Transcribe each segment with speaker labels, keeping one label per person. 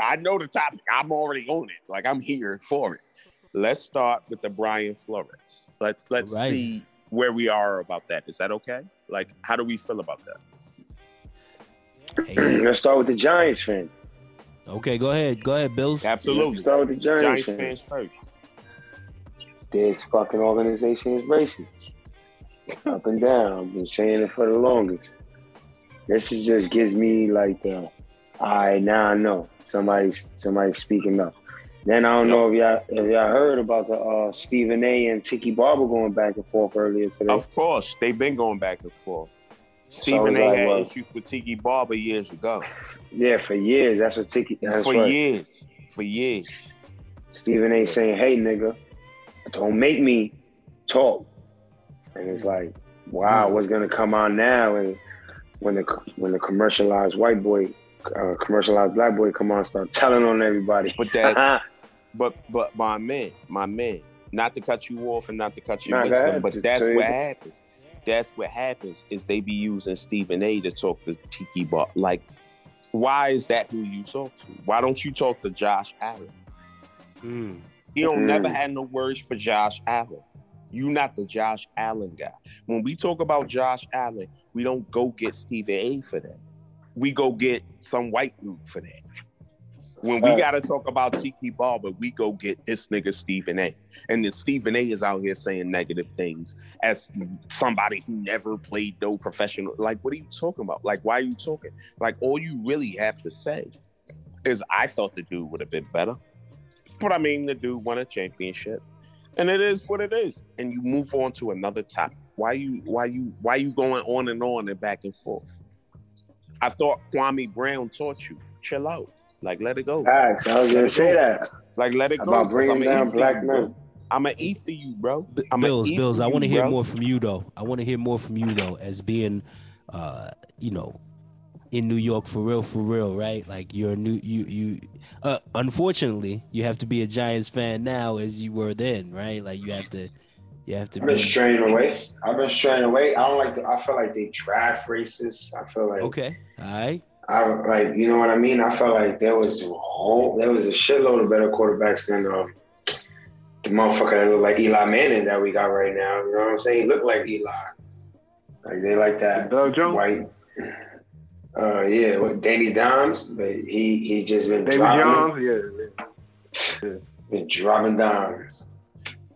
Speaker 1: I know the topic. I'm already on it. Like I'm here for it. Let's start with the Brian Flores. Let Let's
Speaker 2: Right.
Speaker 1: see where we are about that. Is that okay? Like, how do we feel about that?
Speaker 2: Hey, mm,
Speaker 3: Let's start with the Giants fan.
Speaker 2: okay, go ahead. Go ahead, Bills.
Speaker 1: Absolutely.
Speaker 3: Let's start with the Giants,
Speaker 1: Giants
Speaker 3: fan.
Speaker 1: fans first.
Speaker 3: This fucking organization is racist. Up and down. I've been saying it for the longest. This is just gives me like the I now I know somebody somebody speaking up. Then I don't know if y'all if y'all heard about the uh, Stephen A. and Tiki Barber going back and forth earlier today.
Speaker 1: Of course, they've been going back and forth. Stephen
Speaker 3: it's
Speaker 1: A.
Speaker 3: like,
Speaker 1: had
Speaker 3: well-
Speaker 1: issues with Tiki Barber years ago.
Speaker 3: Yeah, for years. That's what Tiki. That's
Speaker 1: For
Speaker 3: what
Speaker 1: years. For years.
Speaker 3: Stephen A. saying, "Hey, nigga, don't make me talk." And it's like, wow, what's gonna come out now? And when the when the commercialized white boy, uh, commercialized black boy come on, start telling on everybody.
Speaker 1: But that but but my man, my man, not to cut you off and not to cut you
Speaker 3: Nah,
Speaker 1: wisdom, but
Speaker 3: T-
Speaker 1: that's
Speaker 3: tell
Speaker 1: what
Speaker 3: the-
Speaker 1: happens. That's what happens is they be using Stephen A to talk to Tiki Bar. Like, why is that who you talk to? Why don't you talk to Josh Allen?
Speaker 2: Mm.
Speaker 1: He don't
Speaker 3: Mm.
Speaker 1: never had no words for Josh Allen. You not the Josh Allen guy. When we talk about Josh Allen, we don't go get Stephen A for that. We go get some white dude for that. When we got to talk about Tiki Barber, we go get this nigga Stephen A. And then Stephen A is out here saying negative things as somebody who never played no professional. Like, what are you talking about? Like, why are you talking? Like, all you really have to say is, I thought the dude would have been better. But I mean, the dude won a championship, and it is what it is. And you move on to another topic. Why you, why you, why you going on and on and back and forth? I thought Kwame Brown taught you. Chill out. Like, let it go.
Speaker 3: Facts. I was gonna say that
Speaker 1: Like, let it go.
Speaker 3: about
Speaker 1: 'cause
Speaker 3: bringing
Speaker 1: I'ma
Speaker 3: down
Speaker 1: eat for
Speaker 3: black
Speaker 1: you, bro.
Speaker 3: men.
Speaker 1: I'm an E for you, bro.
Speaker 2: B-
Speaker 1: I'm
Speaker 2: Bills, Bills. I want to hear
Speaker 1: bro.
Speaker 2: more from you though. I want to hear more from you though, as being, uh, you know, in New York for real, for real, right? Like you're a new, you, you. Uh, unfortunately, you have to be a Giants fan now as you were then, right? Like you have to, you have to
Speaker 3: I've been
Speaker 2: be.
Speaker 3: straying away. I've been straying away. I don't like. The, I feel like they draft racist. I feel like
Speaker 2: Okay, all right.
Speaker 3: I like, you know what I mean. I felt like there was a whole, there was a shitload of better quarterbacks than um, the motherfucker that looked like Eli Manning that we got right now. You know what I'm saying? He looked like Eli. Like they like that
Speaker 4: Doug Jones?
Speaker 3: white. Uh, yeah, with Danny Dimes, but he he just been
Speaker 4: David
Speaker 3: dropping,
Speaker 4: Jones, yeah.
Speaker 3: been dropping dimes,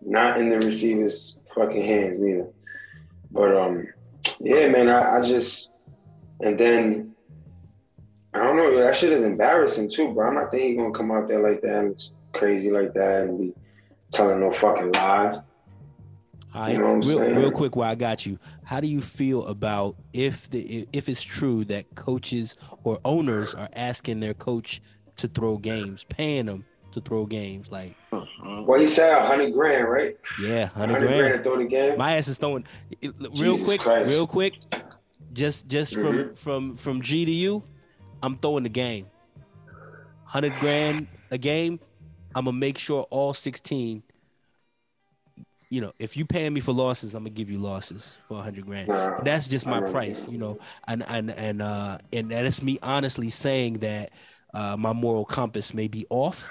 Speaker 3: not in the receiver's fucking hands neither. But um, yeah, man, I, I just and then I don't know. That shit is embarrassing too, bro. I'm not thinking he's gonna come out there like that and it's crazy like that and be telling no fucking lies.
Speaker 2: All right,
Speaker 3: You know
Speaker 2: real, real quick, while I got you, how do you feel about if the if it's true that coaches or owners are asking their coach to throw games, paying them to throw games? Like,
Speaker 3: Well, he said a hundred grand, right?
Speaker 2: yeah, hundred
Speaker 3: grand
Speaker 2: grand.
Speaker 3: to throw the game.
Speaker 2: My ass is throwing. Real
Speaker 3: Jesus
Speaker 2: quick,
Speaker 3: Christ.
Speaker 2: real quick, just just from
Speaker 3: Mhm.
Speaker 2: from from G to you, I'm throwing the game. Hundred grand a game. I'm gonna make sure all sixteen. You know, if you paying me for losses, I'm gonna give you losses for a hundred grand.
Speaker 3: Nah,
Speaker 2: That's just my price, you know, and and and uh and that's me honestly saying that uh my moral compass may be off.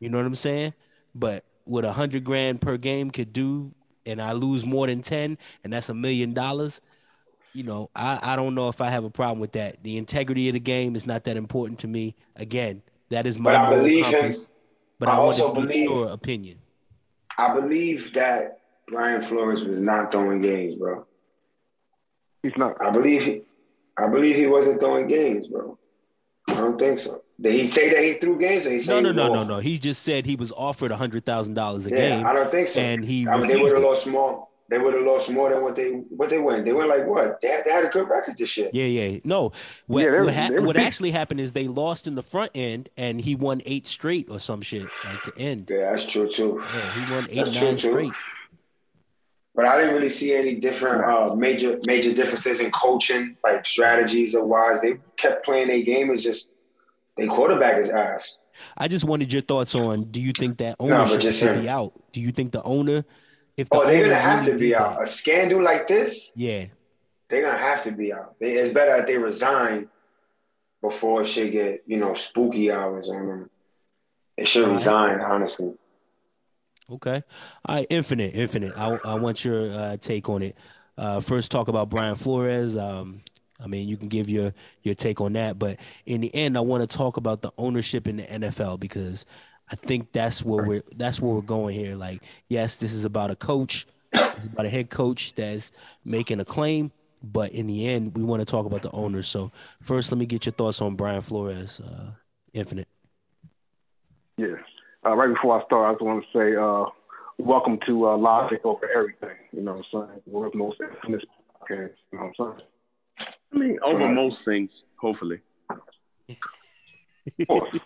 Speaker 2: You know what I'm saying? But what a hundred grand per game could do, and I lose more than ten, and that's a million dollars. You know, I I don't know if I have a problem with that. The integrity of the game is not that important to me. Again, that is my
Speaker 3: But I
Speaker 2: moral
Speaker 3: believe him.
Speaker 2: compass. But
Speaker 3: I
Speaker 2: I,
Speaker 3: also
Speaker 2: want
Speaker 3: believe-
Speaker 2: your opinion.
Speaker 3: I believe that Brian Flores was not throwing games, bro.
Speaker 4: He's not.
Speaker 3: I believe he, I believe he wasn't throwing games, bro. I don't think so. Did he say that he threw games? Or he say
Speaker 2: No, no,
Speaker 3: was
Speaker 2: no, no, no. He just said he was offered a hundred thousand dollars a
Speaker 3: Yeah,
Speaker 2: game,
Speaker 3: I don't think so.
Speaker 2: and he
Speaker 3: I mean, they would have lost more. They would have lost more than what they what they went. They went like what? They had, they had a good record this year.
Speaker 2: Yeah, yeah. No, what
Speaker 4: Yeah, they
Speaker 2: what, ha- what actually happened is they lost in the front end, and he won eight straight or some shit like the end.
Speaker 3: Yeah, that's true too.
Speaker 2: Yeah, he won eight
Speaker 3: That's true,
Speaker 2: nine
Speaker 3: too.
Speaker 2: straight.
Speaker 3: But I didn't really see any different uh, major major differences in coaching, like strategies or wise. They kept playing their game. It's just they quarterback is ass.
Speaker 2: I just wanted your thoughts on. Do you think that
Speaker 3: No,
Speaker 2: ownership
Speaker 3: just
Speaker 2: should be out? Do you think the owner, if the
Speaker 3: Oh, they're gonna have
Speaker 2: really
Speaker 3: to be out.
Speaker 2: that-
Speaker 3: A scandal like this,
Speaker 2: yeah,
Speaker 3: they're gonna have to be out. They, it's better that they resign before shit get you know spooky hours on them. They should resign, honestly.
Speaker 2: Okay. All right, Infinite, Infinite. I, I want your uh, take on it. Uh, first, talk about Brian Flores. Um, I mean, you can give your your take on that, but in the end, I want to talk about the ownership in the NFL because I think that's where we're that's where we're going here. Like, yes, this is about a coach, about a head coach that's making a claim, but in the end, we want to talk about the owners. So, first, let me get your thoughts on Brian Flores, uh, Infinite.
Speaker 4: Yeah. Uh, right before I start, I just want to say, uh, welcome to uh, Logic over everything. You know what I'm saying? World's most infamous podcast. You know what I'm saying?
Speaker 1: I mean, over most things, hopefully.
Speaker 4: Of course.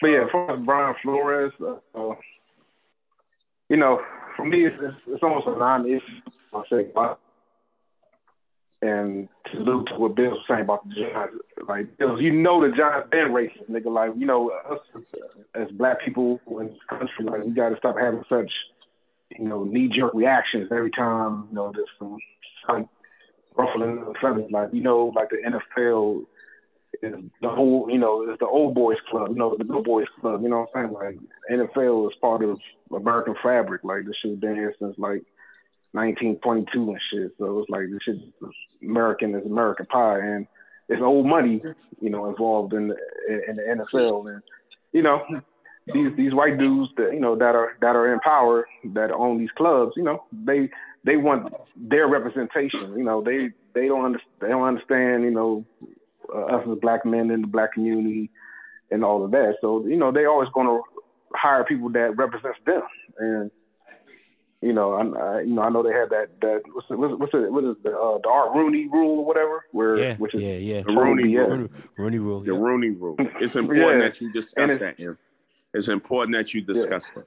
Speaker 4: but yeah, as far as Brian Flores, uh, uh, you know, for me, it's, it's, it's almost a non-issue. I say, why? And to allude to what Bill was saying about the Giants, like, you know the Giants been racist, nigga. Like, you know, us as black people in this country, like, we got to stop having such, you know, knee-jerk reactions every time, you know, there's some, some ruffling of feathers. Like, you know, like the NFL is the whole, you know, it's the old boys club, you know, the good boys club, you know what I'm saying? Like NFL is part of American fabric. Like this shit's been here since like 1922 and shit. So it's like this shit American is American pie, and it's old money, you know, involved in the in the NFL, and you know. These these white dudes that you know that are that are in power that own these clubs, you know, they they want their representation. You know, they they don't under, they don't understand. You know, uh, us as black men in the black community and all of that. So you know, they always going to hire people that represents them. And you know, I, I you know I know they have that that what's it, what's, what's it, what is the uh, the Art Rooney rule or whatever, where
Speaker 2: Yeah,
Speaker 4: which is
Speaker 2: yeah, yeah.
Speaker 1: The Rooney
Speaker 4: yeah.
Speaker 1: rule.
Speaker 2: Rooney, Rooney rule.
Speaker 1: The
Speaker 2: yeah.
Speaker 1: Rooney rule. It's important
Speaker 4: Yeah.
Speaker 1: that you discuss
Speaker 4: And
Speaker 1: that, Em. It's important that you discuss that.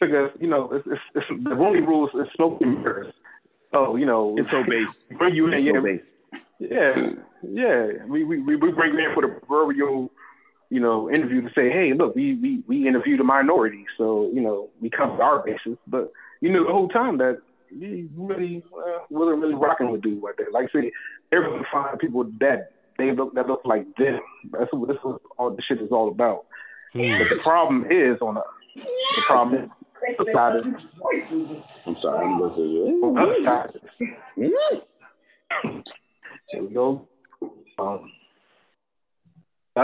Speaker 4: because you know it's, it's, it's the Rooney rule is it's smoke and mirrors. Oh, you know,
Speaker 1: It's so based.
Speaker 4: bring you in,
Speaker 1: It's
Speaker 4: yeah,
Speaker 1: so based.
Speaker 4: Yeah, yeah. We we we we bring you in for the proverbial, you know, interview to say, hey, look, we we we interviewed a minority, so you know we covered our bases. But you knew the whole time that we really uh, wasn't really rocking with dudes like that. Like I say, they're gonna find people that they look that look like them. That's what this is all the shit is all about.
Speaker 2: Hmm.
Speaker 4: But the problem is on the the problem is the side is
Speaker 1: I'm sorry. I'm listening to
Speaker 4: the
Speaker 1: you.
Speaker 4: other side is There we go. Um,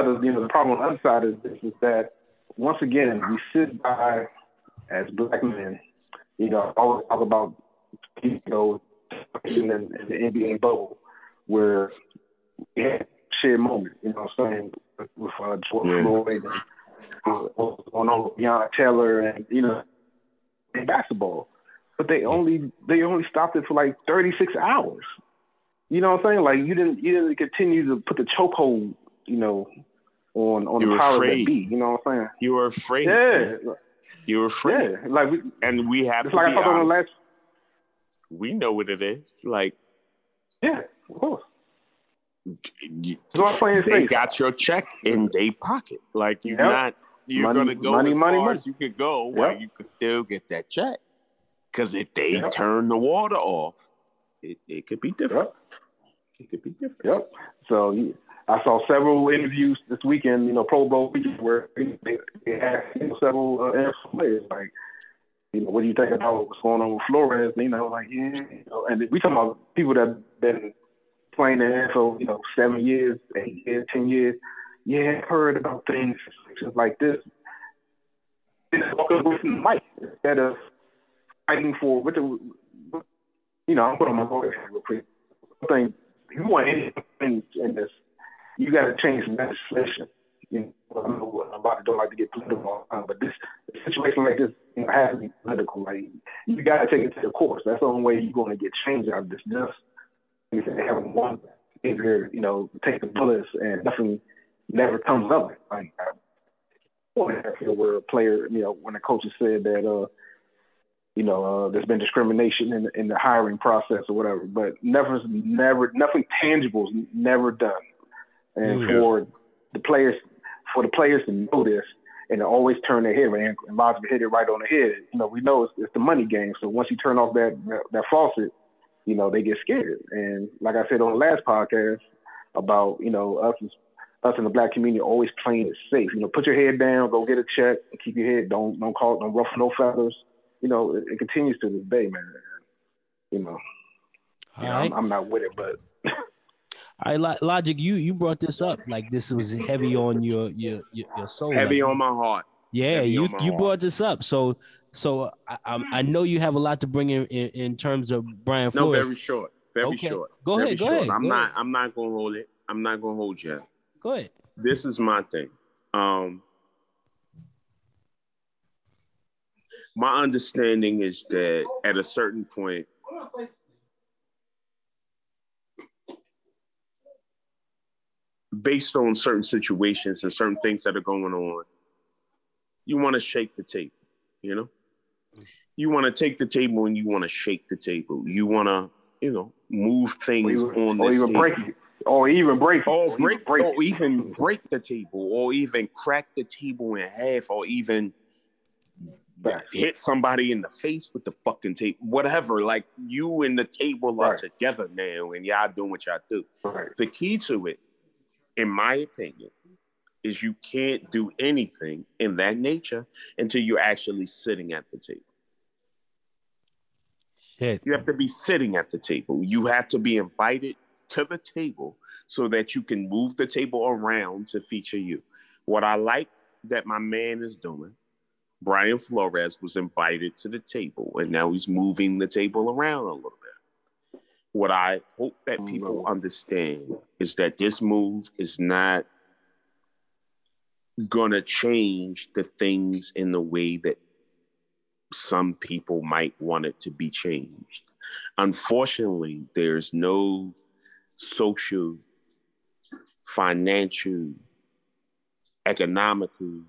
Speaker 4: that is, you know, the problem on the other side is this is that once again we sit by as black men, you know, always talk about you know in, in the NBA bubble where we had shared moment, you know what I'm saying, with, with uh, George
Speaker 1: Yeah.
Speaker 4: Floyd and uh, going on with Breonna Taylor and you know in basketball. But they only they only stopped it for like 36 hours. You know what I'm saying? Like you didn't you didn't continue to put the chokehold, you know, on on
Speaker 1: You
Speaker 4: the power
Speaker 1: afraid.
Speaker 4: that be. You know what I'm saying?
Speaker 1: You were afraid.
Speaker 4: Yeah,
Speaker 1: You were afraid.
Speaker 4: yeah. Like we,
Speaker 1: And we have to
Speaker 4: like
Speaker 1: be
Speaker 4: talked on the last.
Speaker 1: We know what it is. Like
Speaker 4: Yeah, of course.
Speaker 1: you,
Speaker 4: So I'm playing
Speaker 1: they
Speaker 4: safe.
Speaker 1: got your check in their pocket. Like you're
Speaker 4: Yep.
Speaker 1: not you're
Speaker 4: Money-
Speaker 1: gonna go
Speaker 4: money,
Speaker 1: as
Speaker 4: money,
Speaker 1: far
Speaker 4: money.
Speaker 1: as you could go
Speaker 4: Yep.
Speaker 1: you could still get that check. Because if they
Speaker 4: Yep.
Speaker 1: turn the water off, it, it could be different.
Speaker 4: Yep.
Speaker 1: It could be different.
Speaker 4: Yep. So I saw several interviews this weekend, you know, Pro Bowl weekend, where they, asked you know, several uh, NFL players, like, you know, what do you think about what's going on with Flores? And, you know, like, yeah, you know, and we talking about people that have been playing in the NFL, you know, seven years, eight years, ten years. Yeah, I've heard about things like this. Just walk away from the mic instead of fighting for what the, you know, I'm putting on my voice real quick. I think you want anything in this, you got to change legislation. You know, I know a lot of don't like to get political, all but this situation like this you know, has to be political. Like you got to take it to the courts. That's the only way you're going to get change out of this. Just I said, having one here, you know, take the bullets and nothing never comes it. Like I, where a player, you know, when the coaches said that, uh, you know, uh, there's been discrimination in, in the hiring process or whatever, but never, never, nothing tangible is never done. And
Speaker 2: Mm.
Speaker 4: for the players, for the players to know this and to always turn their head, and, and Logic hit it right on the head. You know, we know it's, it's the money game. So once you turn off that, that that faucet, you know, they get scared. And like I said on the last podcast, about you know us as us in the black community always playing it safe. You know, put your head down, go get a check, and keep your head. Don't don't call don't ruffle no feathers. You know, it, it continues to this day, man. You know, you know,
Speaker 2: right.
Speaker 4: I'm, I'm not with it, but
Speaker 2: Lo- Logic, you you brought this up like this was heavy on your your your, soul.
Speaker 1: Heavy
Speaker 2: like,
Speaker 1: on my heart.
Speaker 2: Yeah,
Speaker 1: heavy
Speaker 2: you you
Speaker 1: heart.
Speaker 2: brought this up. So so I, I I know you have a lot to bring in in, in terms of Brian
Speaker 1: No,
Speaker 2: Flores.
Speaker 1: very short. Very
Speaker 2: Okay.
Speaker 1: short.
Speaker 2: Go
Speaker 1: Very
Speaker 2: ahead, go ahead,
Speaker 1: I'm
Speaker 2: go
Speaker 1: not.
Speaker 2: ahead.
Speaker 1: I'm not gonna hold it. I'm not gonna hold you.
Speaker 2: Go ahead.
Speaker 1: This is my thing. Um, my understanding is that at a certain point, based on certain situations and certain things that are going on, you want to shake the table. You know, you want to take the table and you want to shake the table. You want to, you know, move
Speaker 4: or
Speaker 1: things
Speaker 4: even,
Speaker 1: on
Speaker 4: or even
Speaker 1: table.
Speaker 4: break it, or even break it,
Speaker 1: or
Speaker 4: even
Speaker 1: break,
Speaker 4: break
Speaker 1: or
Speaker 4: it.
Speaker 1: even break the table, or even crack the table in half, or even hit somebody in the face with the fucking table, whatever. Like you and the table are
Speaker 4: Right.
Speaker 1: together now, and y'all doing what y'all do.
Speaker 4: Right.
Speaker 1: The key to it, in my opinion, is you can't do anything in that nature until you're actually sitting at the table.
Speaker 2: Shit.
Speaker 1: You have to be sitting at the table. You have to be invited to the table so that you can move the table around to feature you. What I like that my man is doing, Brian Flores was invited to the table and now he's moving the table around a little bit. What I hope that mm, people understand is that this move is not gonna change the things in the way that some people might want it to be changed. Unfortunately, there's no social, financial, economical,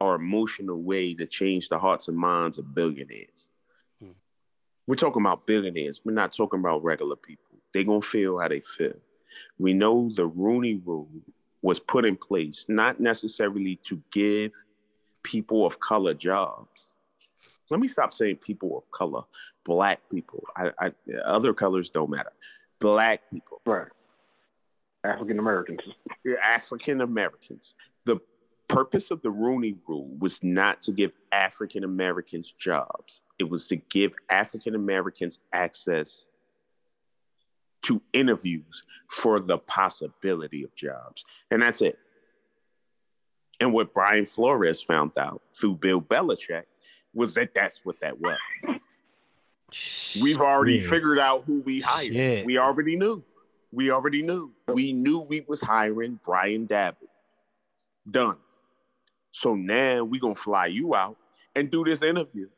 Speaker 1: or emotional way to change the hearts and minds of billionaires. We're talking about billionaires. We're not talking about regular people. They're going to feel how they feel. We know the Rooney Rule was put in place not necessarily to give people of color jobs. Let me stop saying people of color, black people. I, I, other colors don't matter. Black people,
Speaker 4: Right. African Americans.
Speaker 1: African Americans. The purpose of the Rooney Rule was not to give African Americans jobs. It was to give African Americans access to interviews for the possibility of jobs. And that's it. And what Brian Flores found out through Bill Belichick was that that's what that was. We've already
Speaker 2: Shit.
Speaker 1: figured out who we hired.
Speaker 2: Shit.
Speaker 1: We already knew. We already knew. We knew we was hiring Brian Daboll. Done. So now we gonna fly you out and do this interview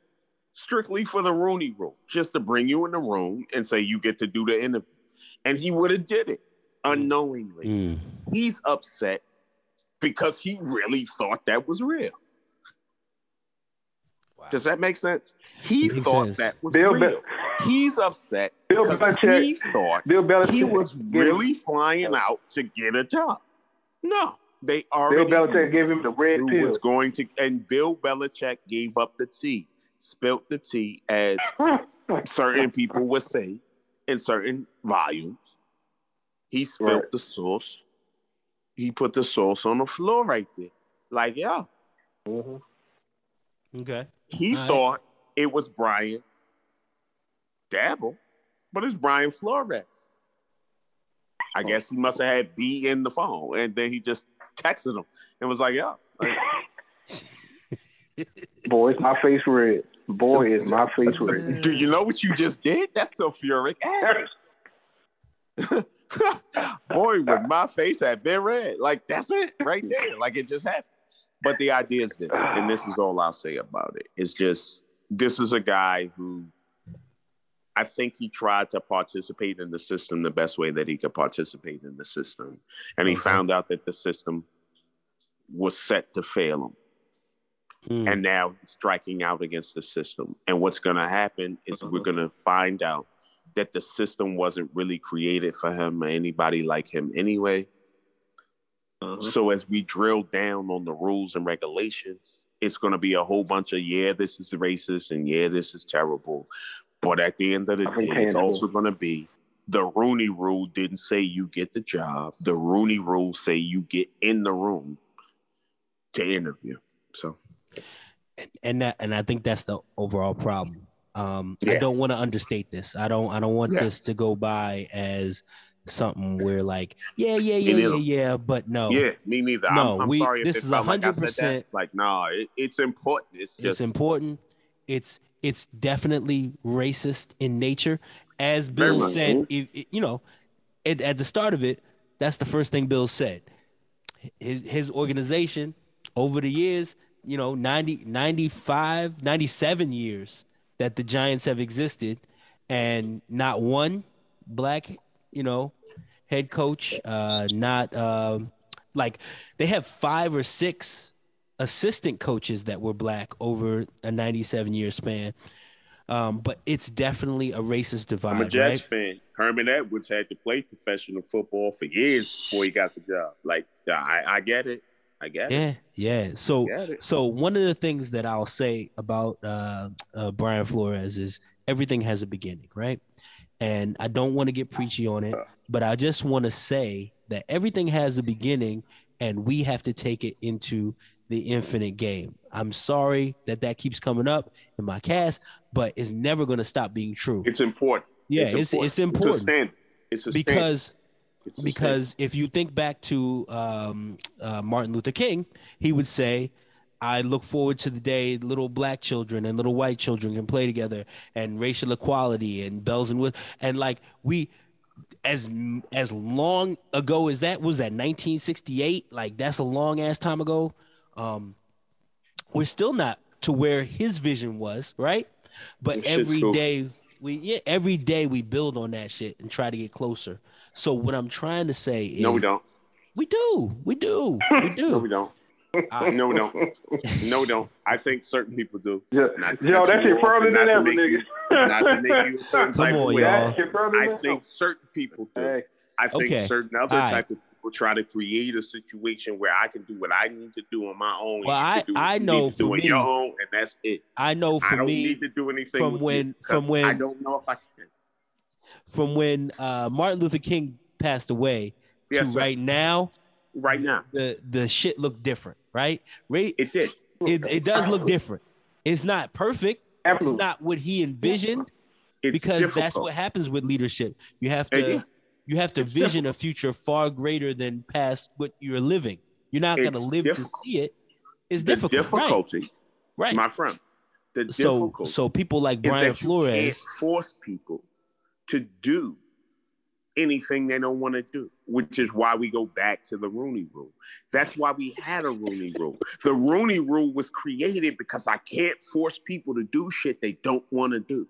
Speaker 1: strictly for the Rooney Rule, just to bring you in the room and say you get to do the interview. And he would have did it unknowingly.
Speaker 2: Mm.
Speaker 1: He's upset because he really thought that was real.
Speaker 2: Wow.
Speaker 1: Does that make sense? He
Speaker 2: Makes
Speaker 1: thought
Speaker 2: sense.
Speaker 1: that was
Speaker 4: Bill,
Speaker 1: real.
Speaker 4: Be-
Speaker 1: He's upset
Speaker 4: Bill
Speaker 1: because
Speaker 4: Belichick-
Speaker 1: he thought
Speaker 4: Bill Belichick.
Speaker 1: he was really flying out to get a job. No, they already Bill
Speaker 4: Belichick
Speaker 1: knew
Speaker 4: gave him the red
Speaker 1: who
Speaker 4: pill.
Speaker 1: was going to, and Bill Belichick gave up the tea, spilt the tea, as certain people would say in certain volumes. He spilt
Speaker 4: Right.
Speaker 1: the sauce. He put the sauce on the floor right there. Like, yeah,
Speaker 4: Mhm.
Speaker 2: Okay.
Speaker 1: he
Speaker 2: All right.
Speaker 1: thought it was Brian Daboll, but it's Brian Flores. I guess he must have had B in the phone, and then he just texted him and was like, "Yeah, like,
Speaker 4: Boy, is my face red. Boy, is my face red.
Speaker 1: do you know what you just did? That's sulfuric acid." Boy, would my face have been red. Like that's it right there. Like it just happened. But the idea is this, and this is all I'll say about it. It's just this is a guy who I think he tried to participate in the system the best way that he could participate in the system. And he found out that the system was set to fail him.
Speaker 2: Mm.
Speaker 1: And now he's striking out against the system. And what's going to happen is we're going to find out that the system wasn't really created for him or anybody like him anyway.
Speaker 4: Mhm.
Speaker 1: So as we drill down on the rules and regulations, it's going to be a whole bunch of yeah, this is racist and yeah, this is terrible. But at the end of the
Speaker 4: I think
Speaker 1: day, it's also going to be The Rooney Rule didn't say you get the job. The Rooney Rule say you get in the room to interview. So
Speaker 2: and that and I think that's the overall problem. Um, I don't want to understate this. I don't. I don't want
Speaker 1: Yeah.
Speaker 2: this to go by as something where like, yeah, yeah,
Speaker 1: Me
Speaker 2: yeah, yeah, yeah. But no,
Speaker 1: yeah, me neither. I'm-
Speaker 2: No,
Speaker 1: I'm,
Speaker 2: we-
Speaker 1: sorry
Speaker 2: this
Speaker 1: it
Speaker 2: is
Speaker 1: felt like
Speaker 2: 100%
Speaker 1: that. Like, nah, it, it's important. It's
Speaker 2: it's
Speaker 1: just
Speaker 2: important. It's it's definitely racist in nature, as Bill said. If, if- you know, at, at the start of it, that's the first thing Bill said. His his organization over the years, you know, 90, 95, 97 years that the Giants have existed, and not one black, you know, head coach, uh, not um, like they have five or six assistant coaches that were black over a 97 year span. Um, but it's definitely a racist divide,
Speaker 1: I'm a Jets
Speaker 2: right?
Speaker 1: fan. Herman Edwards had to play professional football for years before he got the job. Like, I, I get it. I get it.
Speaker 2: Yeah, yeah. So, so one of the things that I'll say about uh, uh, Brian Flores is everything has a beginning, right? And I don't want to get preachy on it, but I just want to say that everything has a beginning, and we have to take it into the infinite game. I'm sorry that that keeps coming up in my cast, but it's never going to stop being true.
Speaker 1: It's important.
Speaker 2: Yeah, it's it's important,
Speaker 1: It's a standard. It's a
Speaker 2: because
Speaker 1: It's
Speaker 2: because if you think back to um, uh, Martin Luther King, he would say, "I look forward to the day little black children and little white children can play together, and racial equality and bells and whistles." And like we, as as long ago as that was that 1968, like that's a long ass time ago. Um, we're still not to where his vision was, right? But
Speaker 1: This shit's
Speaker 2: every
Speaker 1: cool.
Speaker 2: day we yeah, every day we build on that shit and try to get closer. So what I'm trying to say is
Speaker 1: No, we don't.
Speaker 2: We do. We do. We do.
Speaker 1: No, we don't.
Speaker 2: I-
Speaker 1: No, we don't. No, we don't. I think certain people do.
Speaker 4: Yeah.
Speaker 1: Not-
Speaker 4: Yo,
Speaker 1: not
Speaker 4: that
Speaker 1: to
Speaker 4: shit further than
Speaker 1: not to
Speaker 4: ever, nigga.
Speaker 1: you- Not to make you a certain
Speaker 2: Come
Speaker 1: type of way.
Speaker 2: y'all.
Speaker 4: That shit further
Speaker 1: I think certain people do.
Speaker 4: Hey,
Speaker 1: I think
Speaker 2: Okay.
Speaker 1: certain other
Speaker 2: All right.
Speaker 1: type of people try to create a situation where I can do what I need to do on my own.
Speaker 2: Well, I-
Speaker 1: can do what
Speaker 2: I know
Speaker 1: need to do
Speaker 2: for me-
Speaker 1: your own, and that's it.
Speaker 2: I know
Speaker 1: I don't
Speaker 2: me
Speaker 1: need to do anything
Speaker 2: from when- from when-
Speaker 1: I don't know if I can.
Speaker 2: from when uh, Martin Luther King passed away
Speaker 1: Yes,
Speaker 2: to
Speaker 1: sir.
Speaker 2: right now,
Speaker 1: right now.
Speaker 2: the the shit looked different, right? Right?
Speaker 1: It did.
Speaker 2: It, it does look different. It's not perfect.
Speaker 4: Absolutely.
Speaker 2: It's not what he envisioned
Speaker 1: It's
Speaker 2: because that's what happens with leadership. You have to you have to
Speaker 1: it's
Speaker 2: vision a future far greater than past what you're living. You're not going to live
Speaker 1: difficult.
Speaker 2: to see it. It's
Speaker 1: the
Speaker 2: difficult, right?
Speaker 1: difficulty,
Speaker 2: Right.
Speaker 1: my friend. The
Speaker 2: so
Speaker 1: difficulty
Speaker 2: so people like Brian Flores,
Speaker 1: can't force people to do anything they don't want to do, which is why we go back to the Rooney Rule. That's why we had a Rooney Rule. The Rooney Rule was created because I can't force people to do shit they don't want to do.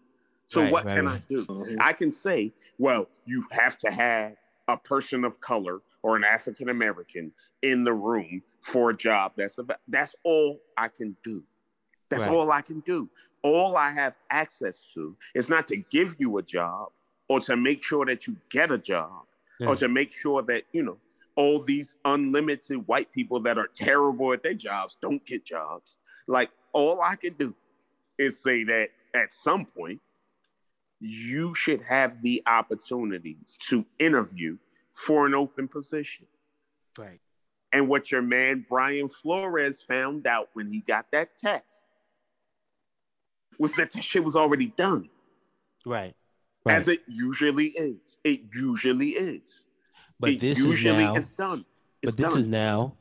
Speaker 1: So
Speaker 2: Right,
Speaker 1: what
Speaker 2: right,
Speaker 1: can. I do?
Speaker 4: Mhm.
Speaker 1: I can say, well, you have to have a person of color or an African American in the room for a job. That's about, that's all I can do. That's
Speaker 2: Right.
Speaker 1: all I can do. All I have access to is not to give you a job or to make sure that you get a job
Speaker 2: Yeah.
Speaker 1: or to make sure that, you know, all these unlimited white people that are terrible at their jobs don't get jobs. Like all I can do is say that at some point you should have the opportunity to interview for an open position.
Speaker 2: right?
Speaker 1: And what your man Brian Flores found out when he got that text was that that shit was already done,
Speaker 2: Right.
Speaker 1: as it usually is. It usually is.
Speaker 2: But
Speaker 1: it
Speaker 2: this is now.
Speaker 1: is done. It's
Speaker 2: But this
Speaker 1: done.
Speaker 2: is now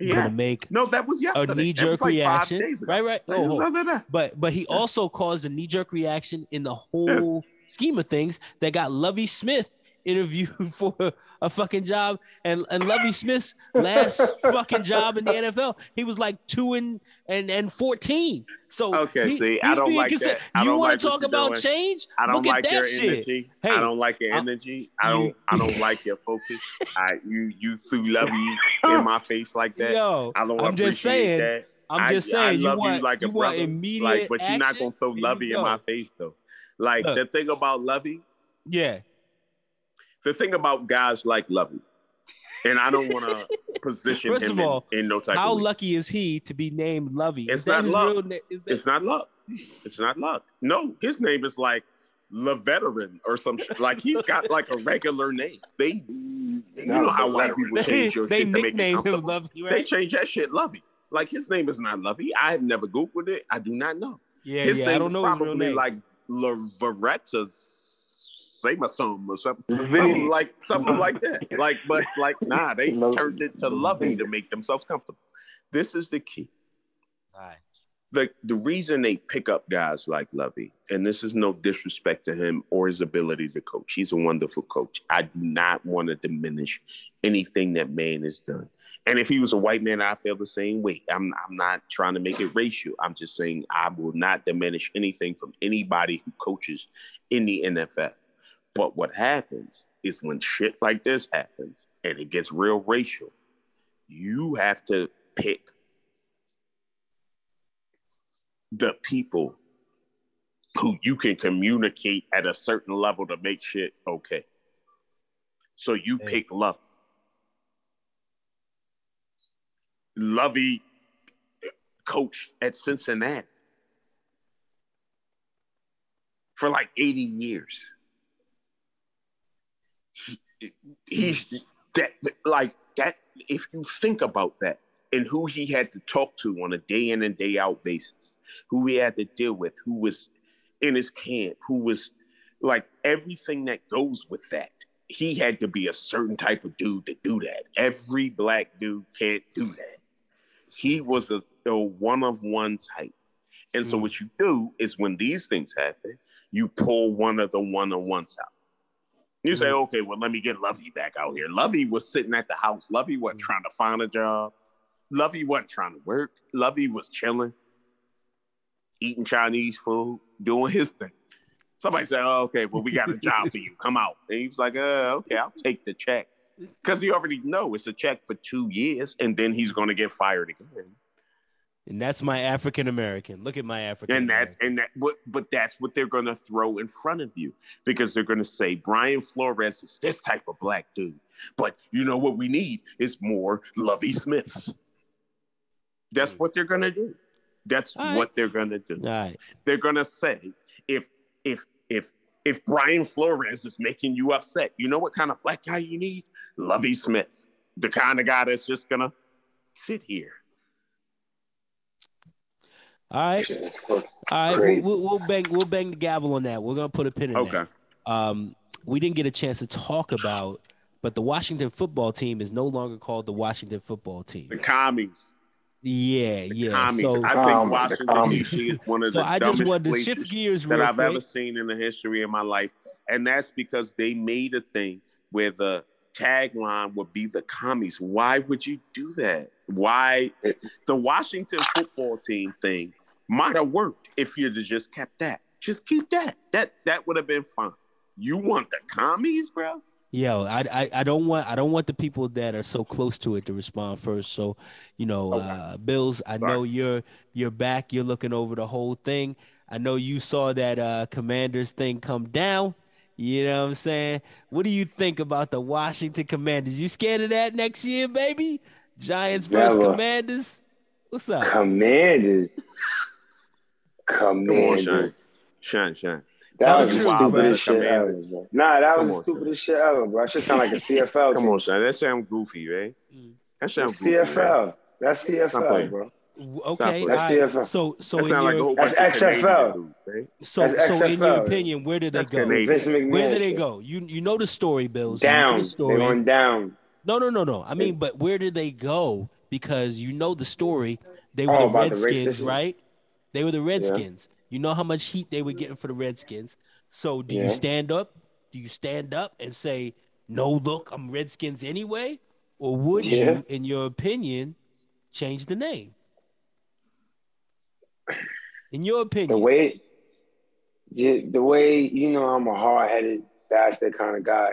Speaker 1: yeah.
Speaker 2: gonna make
Speaker 1: No, that was yesterday. a knee
Speaker 2: jerk
Speaker 1: like
Speaker 2: reaction. Right, right. Oh,
Speaker 1: was
Speaker 2: hold-
Speaker 1: other than-
Speaker 2: but but he also caused a knee jerk reaction in the whole scheme of things that got Lovie Smith interviewed for a fucking job and and Lovie Smith's last fucking job in the NFL he was like 2 and and and 14 so
Speaker 1: Okay,
Speaker 2: he-
Speaker 1: see, I don't like that. I
Speaker 2: you want
Speaker 1: like
Speaker 2: to talk about
Speaker 1: doing.
Speaker 2: change
Speaker 1: I don't
Speaker 2: look
Speaker 1: like
Speaker 2: at
Speaker 1: your
Speaker 2: that shit
Speaker 1: energy.
Speaker 2: Hey,
Speaker 1: I don't like your
Speaker 2: I'm-
Speaker 1: energy. I
Speaker 2: you-
Speaker 1: don't. I don't like your focus. I you you threw Lovie in my face like that.
Speaker 2: yo
Speaker 1: I don't
Speaker 2: I'm just saying
Speaker 1: that.
Speaker 2: I'm just
Speaker 1: I
Speaker 2: saying you
Speaker 1: love
Speaker 2: want
Speaker 1: you like a
Speaker 2: you want
Speaker 1: brother,
Speaker 2: immediate
Speaker 1: like, but you're not gonna throw Lovie in my face though. Like
Speaker 2: Look.
Speaker 1: the thing about Lovie,
Speaker 2: yeah
Speaker 1: the thing about guys like Lovie, and I don't want to position
Speaker 2: First
Speaker 1: him
Speaker 2: of all,
Speaker 1: in, in no type
Speaker 2: how
Speaker 1: of way.
Speaker 2: lucky is he to be named Lovie?
Speaker 1: It's
Speaker 2: is that
Speaker 1: not
Speaker 2: his
Speaker 1: luck.
Speaker 2: real name? Is that,
Speaker 1: It's not luck. It's not luck. No, his name is like Le Veteran or some shit. Like he's got like a regular name. They, you
Speaker 3: No,
Speaker 1: know how white people change your
Speaker 2: they
Speaker 1: shit to make it
Speaker 2: him
Speaker 1: comfortable.
Speaker 2: Lovie,
Speaker 1: They change that shit Lovie. Like his name is not Lovie. I have never googled it. I do not know.
Speaker 2: Yeah,
Speaker 1: his
Speaker 2: yeah.
Speaker 1: name
Speaker 2: I don't
Speaker 1: is
Speaker 2: know his real
Speaker 1: probably
Speaker 2: name.
Speaker 1: like Lavaretta Samasom or something.
Speaker 4: Vinny.
Speaker 1: Something like something like that. Like, but like, nah, they
Speaker 4: Lo-
Speaker 1: turned it to Lovie to make themselves comfortable. This is the key.
Speaker 2: Right.
Speaker 1: The the reason they pick up guys like Lovie, and this is no disrespect to him or his ability to coach. He's a wonderful coach. I do not want to diminish anything that man has done. And if he was a white man, I feel the same way. I'm I'm not trying to make it racial. I'm just saying I will not diminish anything from anybody who coaches in the NFL. But what happens is when shit like this happens and it gets real racial, you have to pick the people who you can communicate at a certain level to make shit okay. So you
Speaker 2: Hey.
Speaker 1: pick love. Lovie coach at Cincinnati for like 80 years. He- he's that like that if you think about that and who he had to talk to on a day in and day out basis, who he had to deal with, who was in his camp, who was like everything that goes with that. He had to be a certain type of dude to do that. Every black dude can't do that. He was a, a one of one type. And so
Speaker 2: Mm.
Speaker 1: what you do is when these things happen, you pull one of the one on ones out. You say, okay, well, let me get Lovie back out here. Lovie was sitting at the house. Lovie wasn't trying to find a job. Lovie wasn't trying to work. Lovie was chilling, eating Chinese food, doing his thing. Somebody said, oh, okay, well, we got a job for you. Come out. And he was like, uh, okay, I'll take the check. Because he already know it's a check for two years, and then he's going to get fired again.
Speaker 2: And that's my African American. Look at my African.
Speaker 1: And that's and that but but that's what they're gonna throw in front of you because they're gonna say Brian Flores is this type of black dude. But you know what we need is more Lovie Smiths. That's what they're gonna do. That's
Speaker 2: right.
Speaker 1: what they're gonna do.
Speaker 2: Right.
Speaker 1: They're gonna say if if if if Brian Flores is making you upset, you know what kind of black guy you need? Lovie Smith, the kind of guy that's just gonna sit here.
Speaker 2: All right.
Speaker 3: Shit, fuck.
Speaker 2: All right. We'll, we'll, we'll bang. We'll bang the gavel on that. We're gonna put a pin in
Speaker 1: Okay.
Speaker 2: that. Um, we didn't get a chance to talk about, but the Washington football team is no longer called the Washington football team.
Speaker 1: The commies.
Speaker 2: Yeah,
Speaker 1: The
Speaker 2: yeah.
Speaker 1: commies.
Speaker 2: So,
Speaker 1: I think
Speaker 4: the
Speaker 1: Washington. D.C. is one of
Speaker 2: so
Speaker 1: the
Speaker 2: I
Speaker 1: dumbest
Speaker 2: just wanted to
Speaker 1: places
Speaker 2: shift gears
Speaker 1: that I've
Speaker 2: quick.
Speaker 1: ever seen in the history of my life, and that's because they made a thing where the tagline would be the commies. Why would you do that? Why the Washington football team thing might have worked if you'd have just kept that. Just keep that. That that would have been fine. You want the commies, bro?
Speaker 2: Yo, I, I I don't want I don't want the people that are so close to it to respond first. So, you know,
Speaker 1: Okay.
Speaker 2: uh Bills, I know you're you're back, you're looking over the whole thing. I know you saw that uh Commanders thing come down. You know what I'm saying? What do you think about the Washington Commanders? You scared of that next year, baby? Giants versus
Speaker 3: Never.
Speaker 2: Commanders? What's up?
Speaker 3: Commanders.
Speaker 1: Come on, Shine. Shine, shine.
Speaker 3: That
Speaker 2: Tell
Speaker 3: was
Speaker 2: the
Speaker 3: the stupidest shit ever, bro. Nah, that was
Speaker 1: Come
Speaker 3: the stupidest shit ever, bro. That shit sound like a CFL.
Speaker 1: Come on, Shine. That sound goofy, right? That sound
Speaker 3: That's
Speaker 1: goofy. right?
Speaker 3: CFL. That's CFL, bro.
Speaker 2: Okay,
Speaker 1: That's
Speaker 2: all right.
Speaker 3: CFL.
Speaker 2: so so
Speaker 1: That
Speaker 2: in
Speaker 1: sound like
Speaker 2: your
Speaker 3: That's XFL.
Speaker 1: dudes, right?
Speaker 2: so
Speaker 3: That's
Speaker 2: so in your opinion, where did they
Speaker 1: That's
Speaker 2: go?
Speaker 1: Canadian.
Speaker 2: Where did they go? You you know the story, Bills. You know
Speaker 3: Down.
Speaker 2: the
Speaker 3: They went down.
Speaker 2: No, no, no, no. I mean, but where did they go? Because you know the story. They were
Speaker 3: Oh,
Speaker 2: the
Speaker 3: about the
Speaker 2: Redskins,
Speaker 3: racism?
Speaker 2: right? They were the Redskins. You know how much heat they were getting for the Redskins. So do
Speaker 3: Yeah.
Speaker 2: you stand up? Do you stand up and say, "No, look, I'm Redskins anyway," or would
Speaker 3: Yeah.
Speaker 2: you, in your opinion, change the name? In your opinion, The
Speaker 3: way, the, the way you know, I'm a hard headed bastard kind of guy.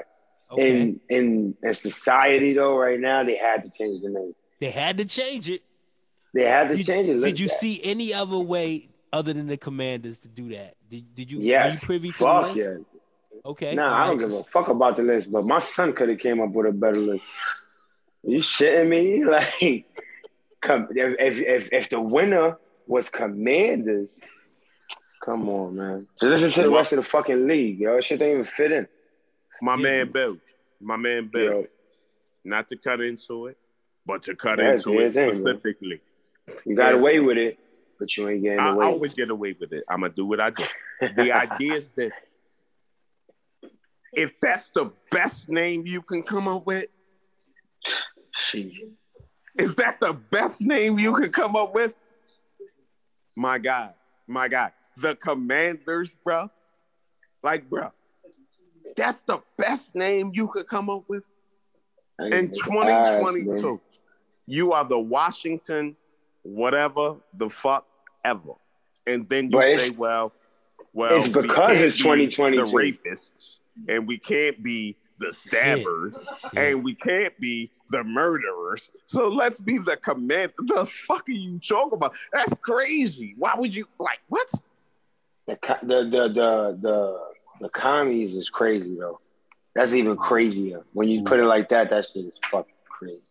Speaker 2: okay,
Speaker 3: In in in society though, right now they had to change the name.
Speaker 2: they had to change it.
Speaker 3: They had to
Speaker 2: Did,
Speaker 3: change it. Look
Speaker 2: did you
Speaker 3: that.
Speaker 2: see any other way other than the Commanders to do that? Did, did you? Are you privy to the list?
Speaker 3: yeah.
Speaker 2: Okay.
Speaker 3: Nah, I don't give a fuck about the list, but my son could have came up with a better list. You shitting me? Like, come if, if if if the winner was Commanders, Come on, man. So listen to the rest of the fucking league, yo. Shit don't even fit in.
Speaker 1: My
Speaker 2: Yeah.
Speaker 1: man Bill. My man Bill.
Speaker 3: Yo,
Speaker 1: Not to cut into it, but to cut
Speaker 3: Yeah,
Speaker 1: into it
Speaker 3: specifically. in, man. You got
Speaker 1: Yeah.
Speaker 3: away with it, but you ain't getting
Speaker 1: I
Speaker 3: away.
Speaker 1: always get away with it. I'm gonna do what I do. The idea is this: if that's the best name you can come up with,
Speaker 3: Shit.
Speaker 1: is that the best name you can come up with? My God, my God, the Commanders, bro. Like, bro, that's the best name you could come up with in 2022.
Speaker 3: man.
Speaker 1: You are the Washington, whatever the fuck ever, and then you
Speaker 3: But
Speaker 1: say, well, well,
Speaker 3: it's because
Speaker 1: can't
Speaker 3: it's
Speaker 1: be
Speaker 3: 2022.
Speaker 1: The rapists, and we can't be the stabbers,
Speaker 2: Yeah.
Speaker 1: and we can't be the murderers. So let's be the command. The fuck are you talking about? That's crazy. Why would you like what?
Speaker 3: The, the the the the the commies is crazy though. That's even mm. crazier. When you put it like that, that shit is fucking crazy.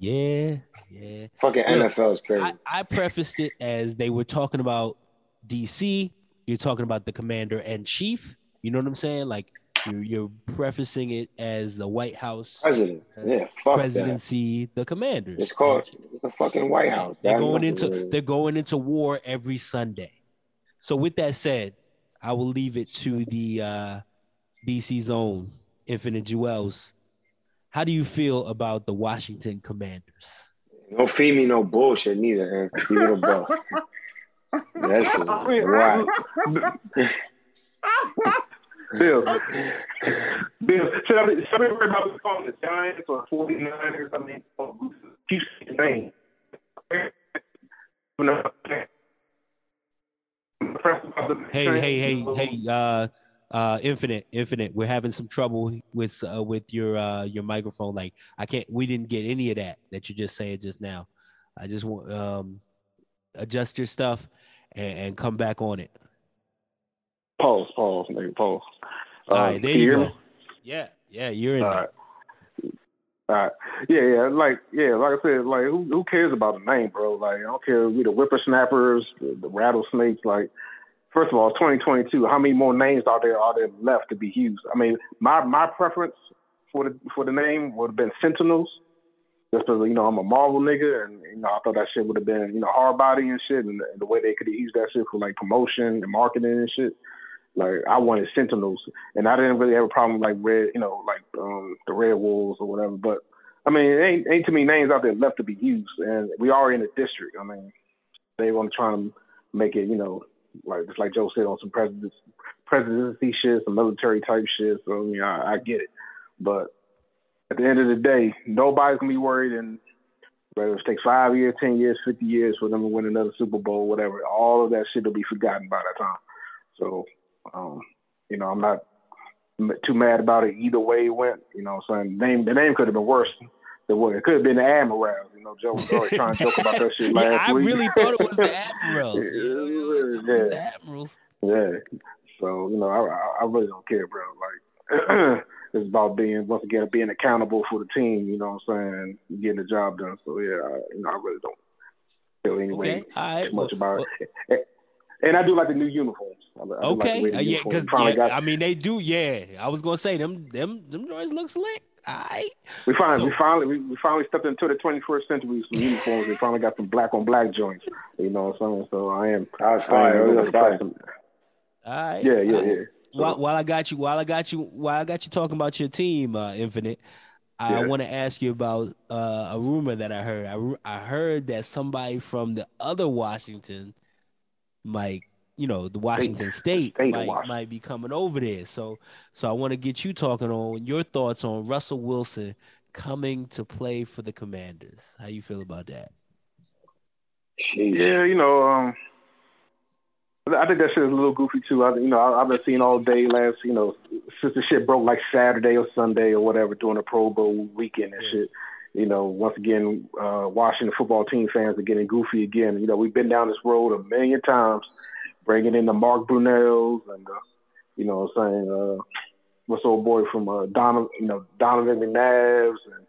Speaker 2: Yeah, yeah.
Speaker 3: Fucking
Speaker 2: Look,
Speaker 3: NFL is crazy.
Speaker 2: I, I prefaced it as they were talking about DC. You're talking about the commander and chief. You know what I'm saying? Like you're, you're prefacing it as the White House
Speaker 3: President. Yeah, fuck
Speaker 2: presidency, the
Speaker 3: that.
Speaker 2: commanders.
Speaker 3: It's called it's the fucking White House.
Speaker 2: They're
Speaker 3: That's
Speaker 2: going into
Speaker 3: really.
Speaker 2: they're going into war every Sunday. So with that said, I will leave it to the uh, DC zone, Infinite Jewels. How do you feel about the Washington Commanders?
Speaker 3: Don't feed me no bullshit neither, and keep it a buck. That shit
Speaker 4: I
Speaker 3: is
Speaker 4: mean,
Speaker 3: whack.
Speaker 4: Bill, Bill, should I be, should I be worried about calling the Giants or 49ers? I mean, keep the name.
Speaker 2: Hey, hey, hey, hey, uh, uh, Infinite, Infinite. We're having some trouble with uh, with your uh, your microphone. Like I can't. We didn't get any of that that you just said just now. I just want um adjust your stuff and, and come back on it.
Speaker 4: Pause, pause, nigga, pause.
Speaker 2: All
Speaker 4: Uh,
Speaker 2: right, there you go.
Speaker 4: me?
Speaker 2: Yeah, yeah, you're in
Speaker 4: All
Speaker 2: there.
Speaker 4: right. All right. Yeah, yeah. Like, yeah, like I said, like, who who cares about the name, bro? Like, I don't care if we the whippersnappers, the, the rattlesnakes. Like, first of all, 2022. How many more names are there are there left to be used? I mean, my my preference for the for the name would have been Sentinels. Just because you know I'm a Marvel nigga, and you know I thought that shit would have been you know hard body and shit, and the, the way they could have used that shit for like promotion and marketing and shit. Like I wanted Sentinels, and I didn't really have a problem like red, you know, like um, the Red Wolves or whatever. But I mean, it ain't ain't too many names out there left to be used, and we are in a district. I mean, they want to try to make it, you know, like just like Joe said on some presidents, presidency shit, some military type shit. So I mean, I, I get it, but at the end of the day, nobody's gonna be worried, and whether it takes five years, ten years, fifty years for them to win another Super Bowl, whatever, all of that shit will be forgotten by that time. So, um, you know, I'm not too mad about it either way it went. You know, the name the name could have been worse than what it could have been the Admirals. You know, Joe was always trying to joke about that shit last
Speaker 2: yeah, I
Speaker 4: week.
Speaker 2: really thought it was the Admirals. You know, you know, it was the Admirals.
Speaker 4: Yeah. So you know, I I, I really don't care, bro. Like it's about being once again being accountable for the team. You know what I'm saying? Getting the job done. So yeah, I, you know, I really don't feel any way
Speaker 2: Okay, right.
Speaker 4: too much
Speaker 2: well,
Speaker 4: about it. And I do like the new uniforms. I, I do like the
Speaker 2: Okay, uh, yeah, because
Speaker 4: finally got-
Speaker 2: I mean they do. Yeah, I was gonna say them, them, them joints look slick. All right.
Speaker 4: We finally,
Speaker 2: So-
Speaker 4: we finally, we, we finally stepped into the 21st century with some uniforms. We finally got some black on black joints. You know what I'm saying? So I am.
Speaker 3: That was
Speaker 4: I
Speaker 3: fire.
Speaker 4: am
Speaker 3: was a fire.
Speaker 4: impressed.
Speaker 2: All right.
Speaker 4: Yeah, yeah,
Speaker 2: all right.
Speaker 4: yeah.
Speaker 2: While, while I got you, while I got you, while I got you talking about your team, uh, Infinite, I
Speaker 4: Yeah.
Speaker 2: want to ask you about uh, a rumor that I heard. I, I heard that somebody from the other Washington, might, you know, the Washington State,
Speaker 4: State
Speaker 2: might,
Speaker 4: Washington.
Speaker 2: might be coming over there. So, so I want to get you talking on your thoughts on Russell Wilson coming to play for the Commanders. How you feel about that?
Speaker 4: Yeah, you know, um, I think that shit is a little goofy too. I, you know, I, I've been seeing all day last, you know, since the shit broke like Saturday or Sunday or whatever during the Pro Bowl weekend and
Speaker 2: Yeah.
Speaker 4: shit. You know, once again, uh, Washington football team fans are getting goofy again. You know, we've been down this road a million times, bringing in the Mark Brunels and, uh, you know, saying, uh, what's old boy from uh, Donovan, you know, Donovan McNabbs, and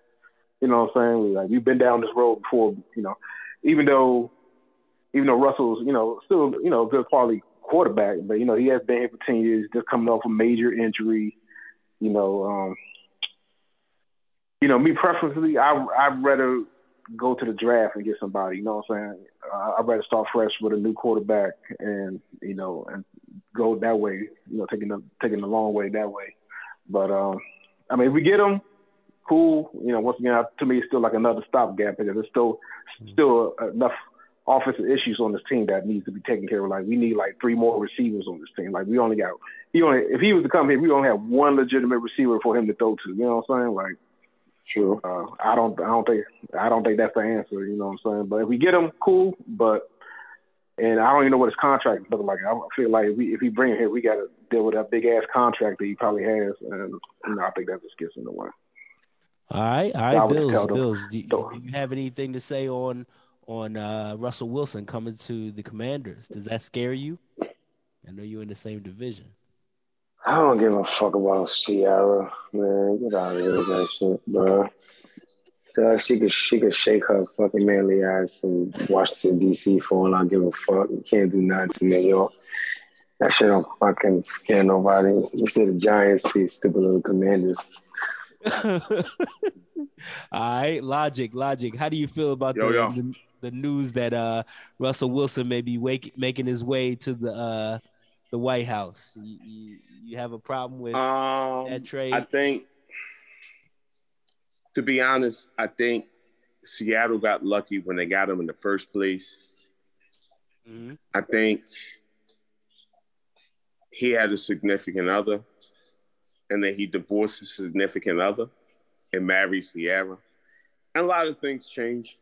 Speaker 4: you know, what I'm saying, like we've been down this road before. You know, even though even though Russell's, you know, still, you know, good quality quarterback, but you know, he has been here for ten years, just coming off a major injury. You know, um, you know, me preferably, I I'd rather go to the draft and get somebody. You know what I'm saying? I'd rather start fresh with a new quarterback and you know and go that way. You know, taking the taking the long way that way. But um, I mean, if we get him, cool. You know, once again, to me, it's still like another stopgap because there's still still enough offensive issues on this team that needs to be taken care of. Like we need like three more receivers on this team. Like we only got he only if he was to come here, we only have one legitimate receiver for him to throw to. You know what I'm saying? Like
Speaker 3: True.
Speaker 4: uh, I don't I don't think I don't think that's the answer. You know what I'm saying? But if we get him, cool. But and I don't even know what his contract is looking like. I feel like if we if we bring him here, we got to deal with that big ass contract that he probably has, and you know I think that just gets in the way.
Speaker 2: All right, all
Speaker 4: I
Speaker 2: right,
Speaker 4: would
Speaker 2: Bills, Bills. Do,
Speaker 4: don't-
Speaker 2: do you have anything to say on on uh, Russell Wilson coming to the Commanders? Does that scare you? I know you're in the same division.
Speaker 3: I don't give a fuck about Ciara, man. Get out of here with that shit, bro. So she could she could shake her fucking manly ass in Washington D.C. for all I give a fuck. You can't do nothing to New York. That shit don't fucking scare nobody. Instead of Giants, these stupid little Commanders.
Speaker 2: All right, logic, logic. How do you feel about
Speaker 1: Yo,
Speaker 2: the,
Speaker 1: yo.
Speaker 2: the the news that uh Russell Wilson may be wake, making his way to the uh the White House? You, you, you have a problem with
Speaker 1: Um,
Speaker 2: that trade?
Speaker 1: I think, to be honest, I think Seattle got lucky when they got him in the first place.
Speaker 2: Mhm.
Speaker 1: I think he had a significant other, and then he divorced his significant other and married Ciara. And a lot of things changed.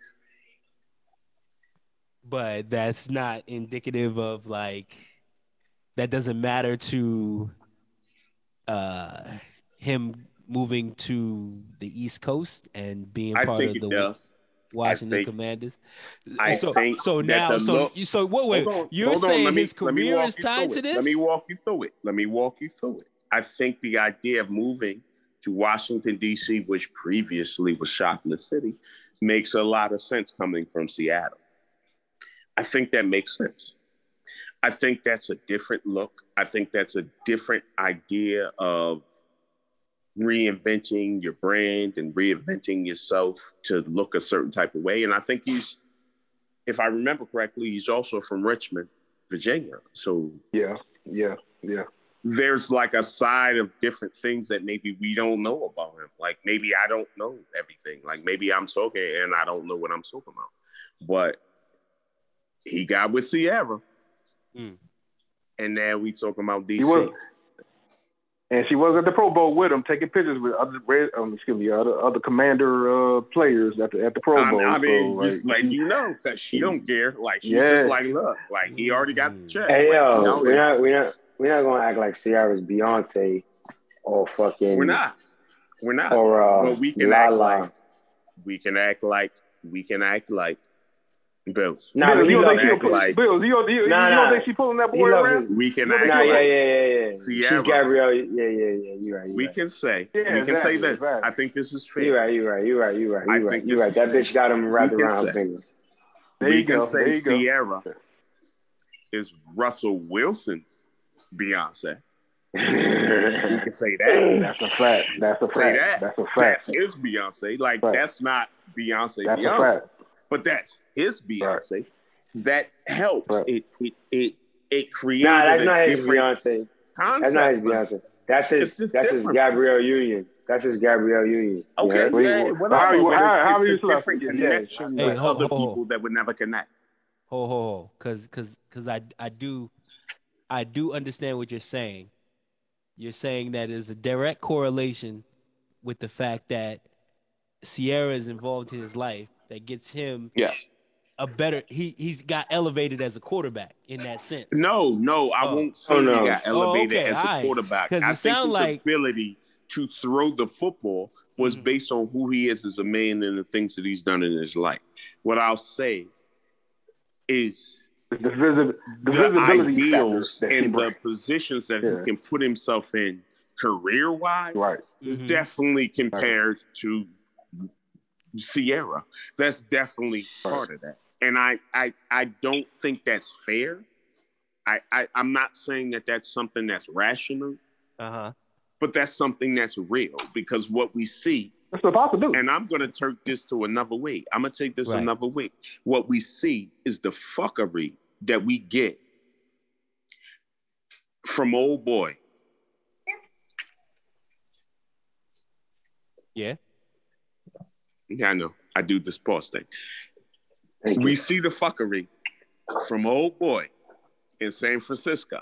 Speaker 2: but that's not indicative of like that doesn't matter to uh him moving to the East Coast and being
Speaker 1: I
Speaker 2: part of the. Washington
Speaker 1: think-
Speaker 2: Commanders.
Speaker 1: I
Speaker 2: so,
Speaker 1: think
Speaker 2: so now, so
Speaker 1: look-
Speaker 2: you so wait, wait,
Speaker 1: on,
Speaker 2: you're
Speaker 1: on,
Speaker 2: saying
Speaker 1: me-
Speaker 2: his career is
Speaker 1: you
Speaker 2: tied to this?
Speaker 1: Let me walk you through it. Let me walk you through it. I think the idea of moving to Washington, D.C., which previously was Chocolate City, makes a lot of sense coming from Seattle. I think that makes sense. I think that's a different look. I think that's a different idea of reinventing your brand and reinventing yourself to look a certain type of way. And I think he's, if I remember correctly, he's also from Richmond, Virginia. So
Speaker 4: Yeah, yeah, yeah.
Speaker 1: there's like a side of different things that maybe we don't know about him. Like maybe I don't know everything. Like maybe I'm talking and I don't know what I'm talking about. But he got with Ciara.
Speaker 2: Mm.
Speaker 1: And now we talking about DC.
Speaker 4: He was, and she was at the Pro Bowl with him, taking pictures with other, red- um, excuse me, other other Commander uh, players at the at the Pro
Speaker 1: I,
Speaker 4: Bowl.
Speaker 1: I mean,
Speaker 4: so,
Speaker 1: just
Speaker 4: like,
Speaker 1: letting you know, because she don't care. Like she's
Speaker 4: Yeah.
Speaker 1: just like, look, like he already got the check.
Speaker 3: Hey
Speaker 1: Like,
Speaker 3: yo,
Speaker 1: you know,
Speaker 3: we're not we're not we're not gonna act like Ciara's Beyonce or fucking
Speaker 1: we're not. We're not.
Speaker 3: or uh,
Speaker 1: but we can
Speaker 3: La
Speaker 1: act like we can act like we can act like Bills.
Speaker 3: Nah,
Speaker 4: Bills, you don't think she
Speaker 1: act
Speaker 4: pull,
Speaker 1: like-
Speaker 4: Bills, you don't, you,
Speaker 3: Nah,
Speaker 4: you don't think she pulling that boy
Speaker 3: love
Speaker 4: around?
Speaker 3: his-
Speaker 1: We can
Speaker 4: Nah,
Speaker 1: act
Speaker 3: Nah,
Speaker 1: like
Speaker 3: yeah, yeah, yeah, yeah.
Speaker 1: Ciara.
Speaker 3: She's Gabrielle. Yeah, yeah, yeah. You're right. You're
Speaker 1: we
Speaker 3: right.
Speaker 1: can say
Speaker 4: Yeah,
Speaker 1: we can
Speaker 4: exactly,
Speaker 1: say this.
Speaker 4: exactly.
Speaker 1: I think this is fair.
Speaker 3: You're right. You're right. You're right. You're right.
Speaker 1: I
Speaker 3: You're right.
Speaker 1: think
Speaker 3: You're
Speaker 1: this
Speaker 3: right.
Speaker 1: is
Speaker 3: That
Speaker 1: fair.
Speaker 3: bitch got him wrapped
Speaker 1: We
Speaker 3: around her finger.
Speaker 4: There
Speaker 1: we
Speaker 4: you
Speaker 1: can
Speaker 4: go.
Speaker 1: say
Speaker 4: There you go.
Speaker 1: Ciara is Russell Wilson's Beyonce. We can say that.
Speaker 4: That's a fact. That's a
Speaker 1: Say
Speaker 4: fact.
Speaker 1: that.
Speaker 4: That's a
Speaker 1: That's
Speaker 4: fact.
Speaker 1: his Beyonce. Like
Speaker 4: Right.
Speaker 1: that's not Beyonce.
Speaker 4: That's a fact.
Speaker 1: But that's his Beyonce. That helps.
Speaker 4: Right.
Speaker 1: It it it it created
Speaker 3: Nah, that's
Speaker 1: a
Speaker 3: not his Beyonce.
Speaker 1: concept.
Speaker 3: That's not his Beyonce. That's his. That's his. Gabrielle Union. That's his Gabrielle Union.
Speaker 1: Okay,
Speaker 3: heard?
Speaker 4: Well,
Speaker 1: yeah,
Speaker 4: you-
Speaker 1: whatever.
Speaker 4: how you-
Speaker 1: but
Speaker 4: how-
Speaker 1: it's,
Speaker 4: how
Speaker 1: it's
Speaker 4: you
Speaker 1: a
Speaker 4: select-
Speaker 1: different
Speaker 3: yeah.
Speaker 1: connection
Speaker 2: Hey,
Speaker 1: with
Speaker 2: ho-
Speaker 1: other
Speaker 2: ho- ho.
Speaker 1: people that would never connect.
Speaker 2: Ho ho ho, because because because I I do I do understand what you're saying. You're saying that there's a direct correlation with the fact that Ciara is involved in his life that gets him
Speaker 1: Yeah.
Speaker 2: a better he he's got elevated as a quarterback in that sense.
Speaker 1: No, no, I
Speaker 2: Oh.
Speaker 1: won't say
Speaker 3: Oh, no.
Speaker 1: he got
Speaker 2: Oh,
Speaker 1: elevated
Speaker 2: okay,
Speaker 1: as a
Speaker 2: alright.
Speaker 1: quarterback.
Speaker 2: 'Cause
Speaker 1: I
Speaker 2: it
Speaker 1: think his
Speaker 2: like-
Speaker 1: ability to throw the football was
Speaker 2: Mhm.
Speaker 1: based on who he is as a man and the things that he's done in his life. What I'll say is
Speaker 4: The, visi- the
Speaker 1: the ideals
Speaker 4: factor that he
Speaker 1: and the positions that
Speaker 4: Yeah.
Speaker 1: he can put himself in career wise
Speaker 4: Right.
Speaker 1: is
Speaker 2: Mhm.
Speaker 1: definitely compared to Ciara. That's definitely part of that. and I I I don't think that's fair. I, I I'm not saying that that's something that's rational,
Speaker 2: Uh huh.
Speaker 1: but that's something that's real because what we see
Speaker 4: That's a possibility.
Speaker 1: and I'm gonna take this to another way. I'm gonna take this
Speaker 2: Right.
Speaker 1: another way. What we see is the fuckery that we get from old boy.
Speaker 2: Yeah.
Speaker 1: Yeah, I know. I do this pause thing.
Speaker 3: Thank
Speaker 1: We
Speaker 3: you.
Speaker 1: see the fuckery from old boy in San Francisco.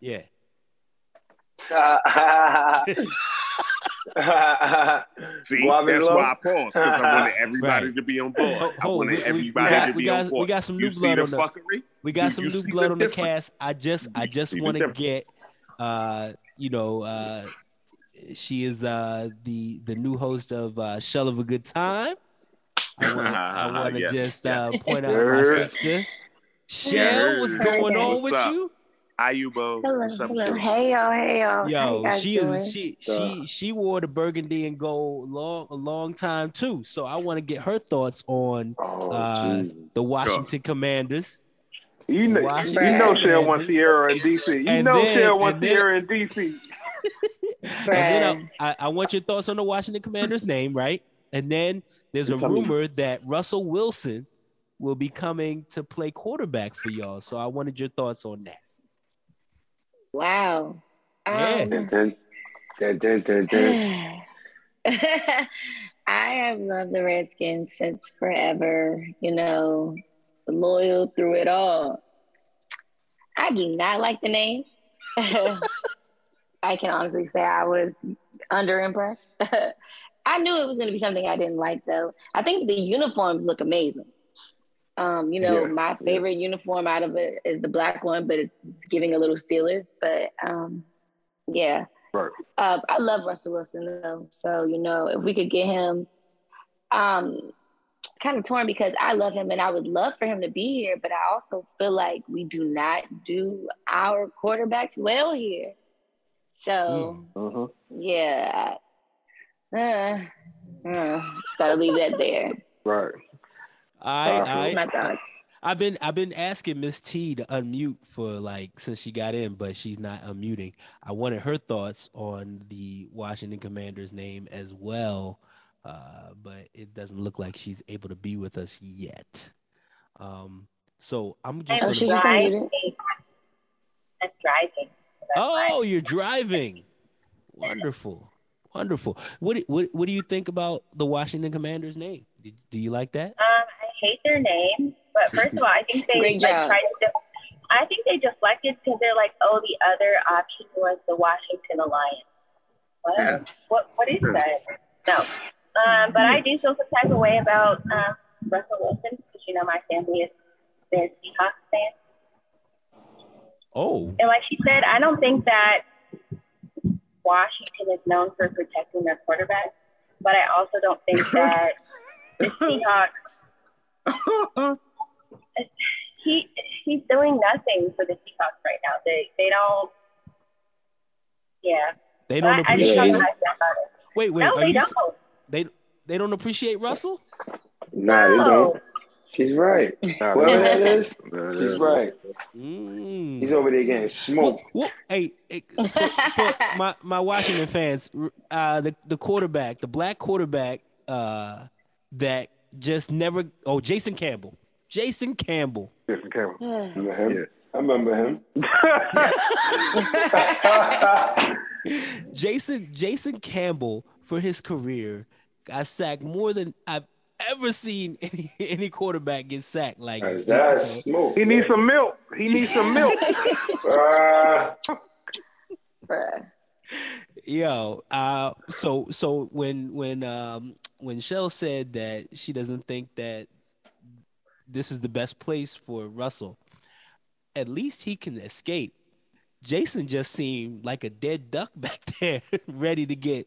Speaker 2: Yeah.
Speaker 1: See,
Speaker 3: Guavi
Speaker 1: that's
Speaker 3: Low?
Speaker 1: why I paused because I wanted everybody
Speaker 2: Right.
Speaker 1: to be on board.
Speaker 2: Oh,
Speaker 1: I wanted
Speaker 2: we- we- we
Speaker 1: everybody
Speaker 2: got-
Speaker 1: to
Speaker 2: we
Speaker 1: be
Speaker 2: got-
Speaker 1: on
Speaker 2: we got some new
Speaker 1: see
Speaker 2: blood on the-
Speaker 1: fuckery?
Speaker 2: We got
Speaker 1: You-
Speaker 2: some
Speaker 1: you
Speaker 2: new blood
Speaker 1: the
Speaker 2: on the
Speaker 1: difference?
Speaker 2: cast. I just I just want to get uh you know uh she is uh the the new host of uh Shell of a Good Time. I want to I
Speaker 1: Yes,
Speaker 2: just uh point out my sister. Shell, what's
Speaker 1: Yes.
Speaker 2: going on
Speaker 1: What's
Speaker 2: with
Speaker 1: up?
Speaker 2: you?
Speaker 1: Ayubo.
Speaker 5: Hello,
Speaker 1: What's up,
Speaker 5: hello.
Speaker 1: Joe?
Speaker 5: Hey y'all, hey y'all. How
Speaker 2: Yo,
Speaker 5: you guys
Speaker 2: she
Speaker 5: doing?
Speaker 2: is she she she wore the burgundy and gold long a long time too. So I want to get her thoughts on
Speaker 3: Oh,
Speaker 2: Uh,
Speaker 3: Jesus.
Speaker 2: the Washington Commanders.
Speaker 4: You know,
Speaker 2: Washington
Speaker 4: you know, Shell wants
Speaker 2: Commanders.
Speaker 4: Ciara in DC. You
Speaker 2: And
Speaker 4: know,
Speaker 2: then-
Speaker 4: Shell wants
Speaker 2: and then-
Speaker 4: Ciara in DC.
Speaker 2: And then I, I, I want your thoughts on the Washington Commanders name, right? And then there's a
Speaker 3: Tell me.
Speaker 2: rumor that Russell Wilson will be coming to play quarterback for y'all. So I wanted your thoughts on that.
Speaker 5: Wow.
Speaker 2: Yeah.
Speaker 5: Um,
Speaker 3: Dun, dun, dun, dun, dun, dun.
Speaker 5: I have loved the Redskins since forever, you know, loyal through it all. I do not like the name. I can honestly say I was underimpressed. I knew it was going to be something I didn't like, though. I think the uniforms look amazing. Um, you know,
Speaker 3: Yeah,
Speaker 5: my
Speaker 3: yeah.
Speaker 5: favorite uniform out of it is the black one, but it's, it's giving a little Steelers. But um, yeah,
Speaker 4: Right.
Speaker 5: uh, I love Russell Wilson though. So you know, if we could get him, um, kind of torn because I love him and I would love for him to be here, but I also feel like we do not do our quarterbacks well here. So
Speaker 4: Uh-huh.
Speaker 5: yeah, uh, uh, just gotta leave that there.
Speaker 4: Right.
Speaker 2: I, I
Speaker 5: My thoughts.
Speaker 2: I've been I've been asking Miss T to unmute for like since she got in, but she's not unmuting. I wanted her thoughts on the Washington Commanders name as well, uh, but it doesn't look like she's able to be with us yet. Um, so I'm just
Speaker 5: Oh,
Speaker 2: gonna,
Speaker 5: she just unmuted.
Speaker 6: I'm driving. So that's why.
Speaker 2: oh, you're driving. Wonderful, wonderful. What do- what what do you think about the Washington Commanders name? Do, do you like that?
Speaker 6: Um, I hate their name, but first of all, I think they like
Speaker 5: job.
Speaker 6: tried to. I think they deflected because they're like, oh, the other option was the Washington Alliance. What?
Speaker 1: Yeah.
Speaker 6: What? What is that? No. Um, but I do feel some type of way about um, Russell Wilson because you know my family is they're Seahawks fans,
Speaker 2: Oh,
Speaker 6: and like she said, I don't think that Washington is known for protecting their quarterback, but I also don't think that the Seahawks he he's doing nothing for the Seahawks right now. They they don't. Yeah,
Speaker 2: they don't
Speaker 6: I, I
Speaker 2: appreciate
Speaker 6: don't
Speaker 2: him.
Speaker 6: know how I it.
Speaker 2: Wait, wait,
Speaker 6: no,
Speaker 2: are
Speaker 6: they
Speaker 2: you
Speaker 6: don't.
Speaker 2: they they don't appreciate Russell?
Speaker 3: Nah, they don't. She's right. Whoever that is, she's right.
Speaker 2: Mm.
Speaker 3: He's over there getting
Speaker 2: Whoop,
Speaker 3: smoked.
Speaker 2: whoop. Hey, hey, for, for my, my Washington fans, uh, the, the quarterback, the black quarterback uh, that just never, oh, Jason Campbell. Jason Campbell.
Speaker 4: Jason Campbell.
Speaker 3: Remember him? Yeah. I remember him.
Speaker 2: Jason Jason Campbell for his career got sacked more than I've ever seen any, any quarterback get sacked. Like
Speaker 3: That's that smoke.
Speaker 4: He needs some milk. He needs some milk.
Speaker 3: Ah,
Speaker 5: Bruh.
Speaker 2: Yo, uh, so so when when um when Shell said that she doesn't think that this is the best place for Russell, at least he can escape. Jason just seemed like a dead duck back there, ready to get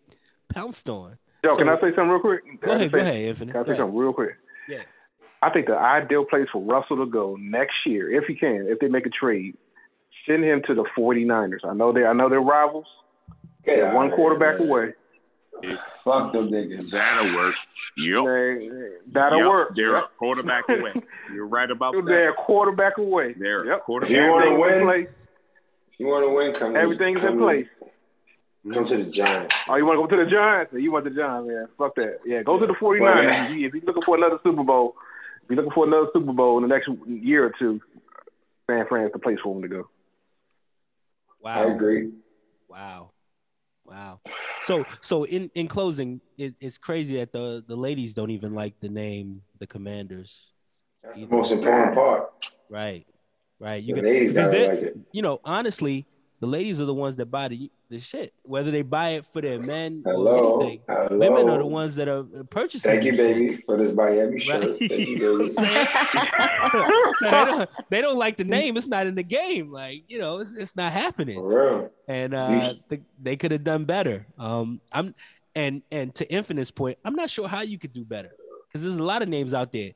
Speaker 2: pounced on.
Speaker 4: Yo, can I say something real quick?
Speaker 2: Go ahead,
Speaker 4: Can
Speaker 2: go ahead, Infinite.
Speaker 4: Can I say something real quick?
Speaker 2: Yeah.
Speaker 4: I think the ideal place for Russell to go next year, if he can, if they make a trade, send him to the 49ers. I know they I know they're rivals.
Speaker 3: get
Speaker 4: They're one quarterback
Speaker 3: here, man.
Speaker 4: away.
Speaker 3: Fuck them niggas.
Speaker 1: That'll work. Yep.
Speaker 4: They- That'll
Speaker 1: Yep,
Speaker 4: work.
Speaker 1: They're a
Speaker 4: Yep.
Speaker 1: quarterback away. You're right about
Speaker 4: They're a
Speaker 1: that.
Speaker 4: quarterback away.
Speaker 1: They're
Speaker 4: Yep.
Speaker 1: quarterback.
Speaker 3: You wanna win? you want to win, come.
Speaker 4: Everything's
Speaker 3: come
Speaker 4: in place.
Speaker 3: Come to the Giants.
Speaker 4: Oh, you want to go to the Giants? You want the Giants, man. Fuck that. Yeah, go to the 49ers.
Speaker 3: Well,
Speaker 4: If you- if you're looking for another Super Bowl, if you're looking for another Super Bowl in the next year or two, San Fran's the place for them to go.
Speaker 2: Wow.
Speaker 3: I agree.
Speaker 2: Wow. Wow. So so in in closing, it, it's crazy that the the ladies don't even like the name the Commanders.
Speaker 3: That's the most important part.
Speaker 2: Right. Right. You
Speaker 3: The
Speaker 2: got
Speaker 3: ladies
Speaker 2: because
Speaker 3: like it.
Speaker 2: you know, honestly, the ladies are the ones that buy the the shit. Whether they buy it for their men
Speaker 3: Hello.
Speaker 2: or anything.
Speaker 3: Hello.
Speaker 2: Women are the ones that are purchasing.
Speaker 3: Thank you,
Speaker 2: this shit.
Speaker 3: baby, for this Miami shirt.
Speaker 2: Right.
Speaker 3: Thank you,
Speaker 2: You know what I'm
Speaker 3: baby.
Speaker 2: so they don't, they don't like the name. It's not in the game. Like you know, it's, it's not happening.
Speaker 3: For real.
Speaker 2: and uh, the, they could have done better. Um, I'm and and to Infinite's point, I'm not sure how you could do better because there's a lot of names out there.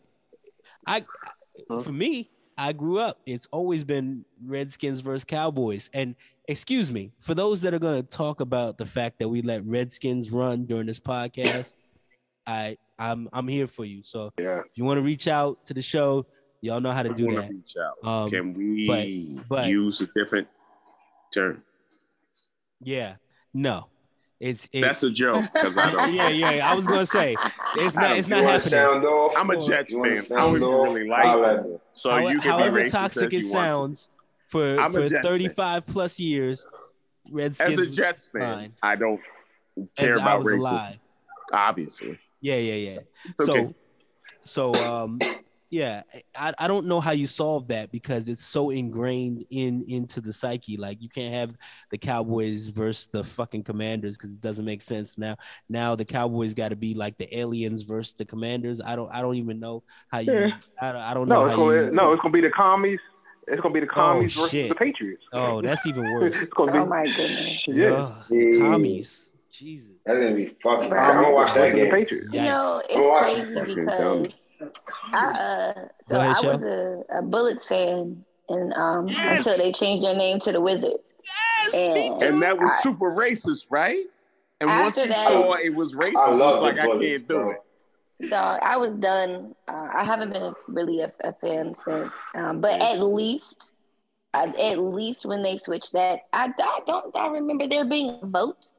Speaker 2: I, for me, I grew up. It's always been Redskins versus Cowboys. And excuse me, for those that are going to talk about the fact that we let Redskins run during this podcast, I I'm I'm here for you. So
Speaker 4: Yeah.
Speaker 2: if you want to reach out to the show, y'all know how to
Speaker 1: We
Speaker 2: do that.
Speaker 1: reach out.
Speaker 2: Um,
Speaker 1: Can we
Speaker 2: but- but-
Speaker 1: use a different term?
Speaker 2: Yeah, no, it's it,
Speaker 1: That's a joke because I don't.
Speaker 2: yeah, yeah. I was gonna say it's not. It's not happening.
Speaker 3: sound off?
Speaker 1: I'm a
Speaker 2: Or-
Speaker 1: Jets fan. I don't even really like
Speaker 3: Holla
Speaker 1: them. So
Speaker 2: How-
Speaker 1: you can
Speaker 2: however
Speaker 1: be
Speaker 2: toxic
Speaker 1: as
Speaker 2: it
Speaker 1: sounds. to.
Speaker 2: For
Speaker 1: I'm
Speaker 2: for
Speaker 1: Jets fan.
Speaker 2: 35 plus years, Redskins.
Speaker 1: As a Jets fan,
Speaker 2: fine.
Speaker 1: I don't
Speaker 2: as
Speaker 1: care
Speaker 2: I
Speaker 1: about racism.
Speaker 2: alive.
Speaker 1: Obviously,
Speaker 2: Yeah, yeah, yeah.
Speaker 1: Okay.
Speaker 2: So, so um, yeah, I, I don't know how you solve that because it's so ingrained in into the psyche. Like you can't have the Cowboys versus the fucking Commanders because it doesn't make sense now. Now the Cowboys got to be like the aliens versus the Commanders. I don't I don't even know how you.
Speaker 4: Yeah.
Speaker 2: I, don't- I don't know
Speaker 4: No, it's gonna,
Speaker 2: you.
Speaker 4: no, it's gonna be the commies. It's gonna be the commies versus
Speaker 2: shit.
Speaker 4: the Patriots.
Speaker 2: Oh, that's even worse.
Speaker 4: it's gonna be
Speaker 5: oh my goodness.
Speaker 4: yeah.
Speaker 2: Ugh, the commies. Jesus.
Speaker 3: That's gonna be fucking.
Speaker 5: Bro.
Speaker 3: I'm gonna watch that
Speaker 4: versus the
Speaker 3: game.
Speaker 4: Patriots.
Speaker 5: You know, it's crazy
Speaker 1: fucking
Speaker 5: because I uh so
Speaker 2: ahead,
Speaker 5: I
Speaker 2: Shel.
Speaker 5: was a, a Bullets fan and um
Speaker 2: Yes.
Speaker 5: until they changed their name to the Wizards.
Speaker 2: Yes, me
Speaker 5: And-
Speaker 2: too.
Speaker 1: and that was
Speaker 5: I-
Speaker 1: super racist, right? And once you
Speaker 5: that-
Speaker 1: saw it was racist,
Speaker 3: I love
Speaker 1: it's like
Speaker 3: the
Speaker 1: I can't do
Speaker 3: bro.
Speaker 1: it.
Speaker 5: Dog, I was done. Uh, I haven't been a, really a, a fan since. Um, but at least, uh, at least when they switched that, I, I don't. I remember there being a vote.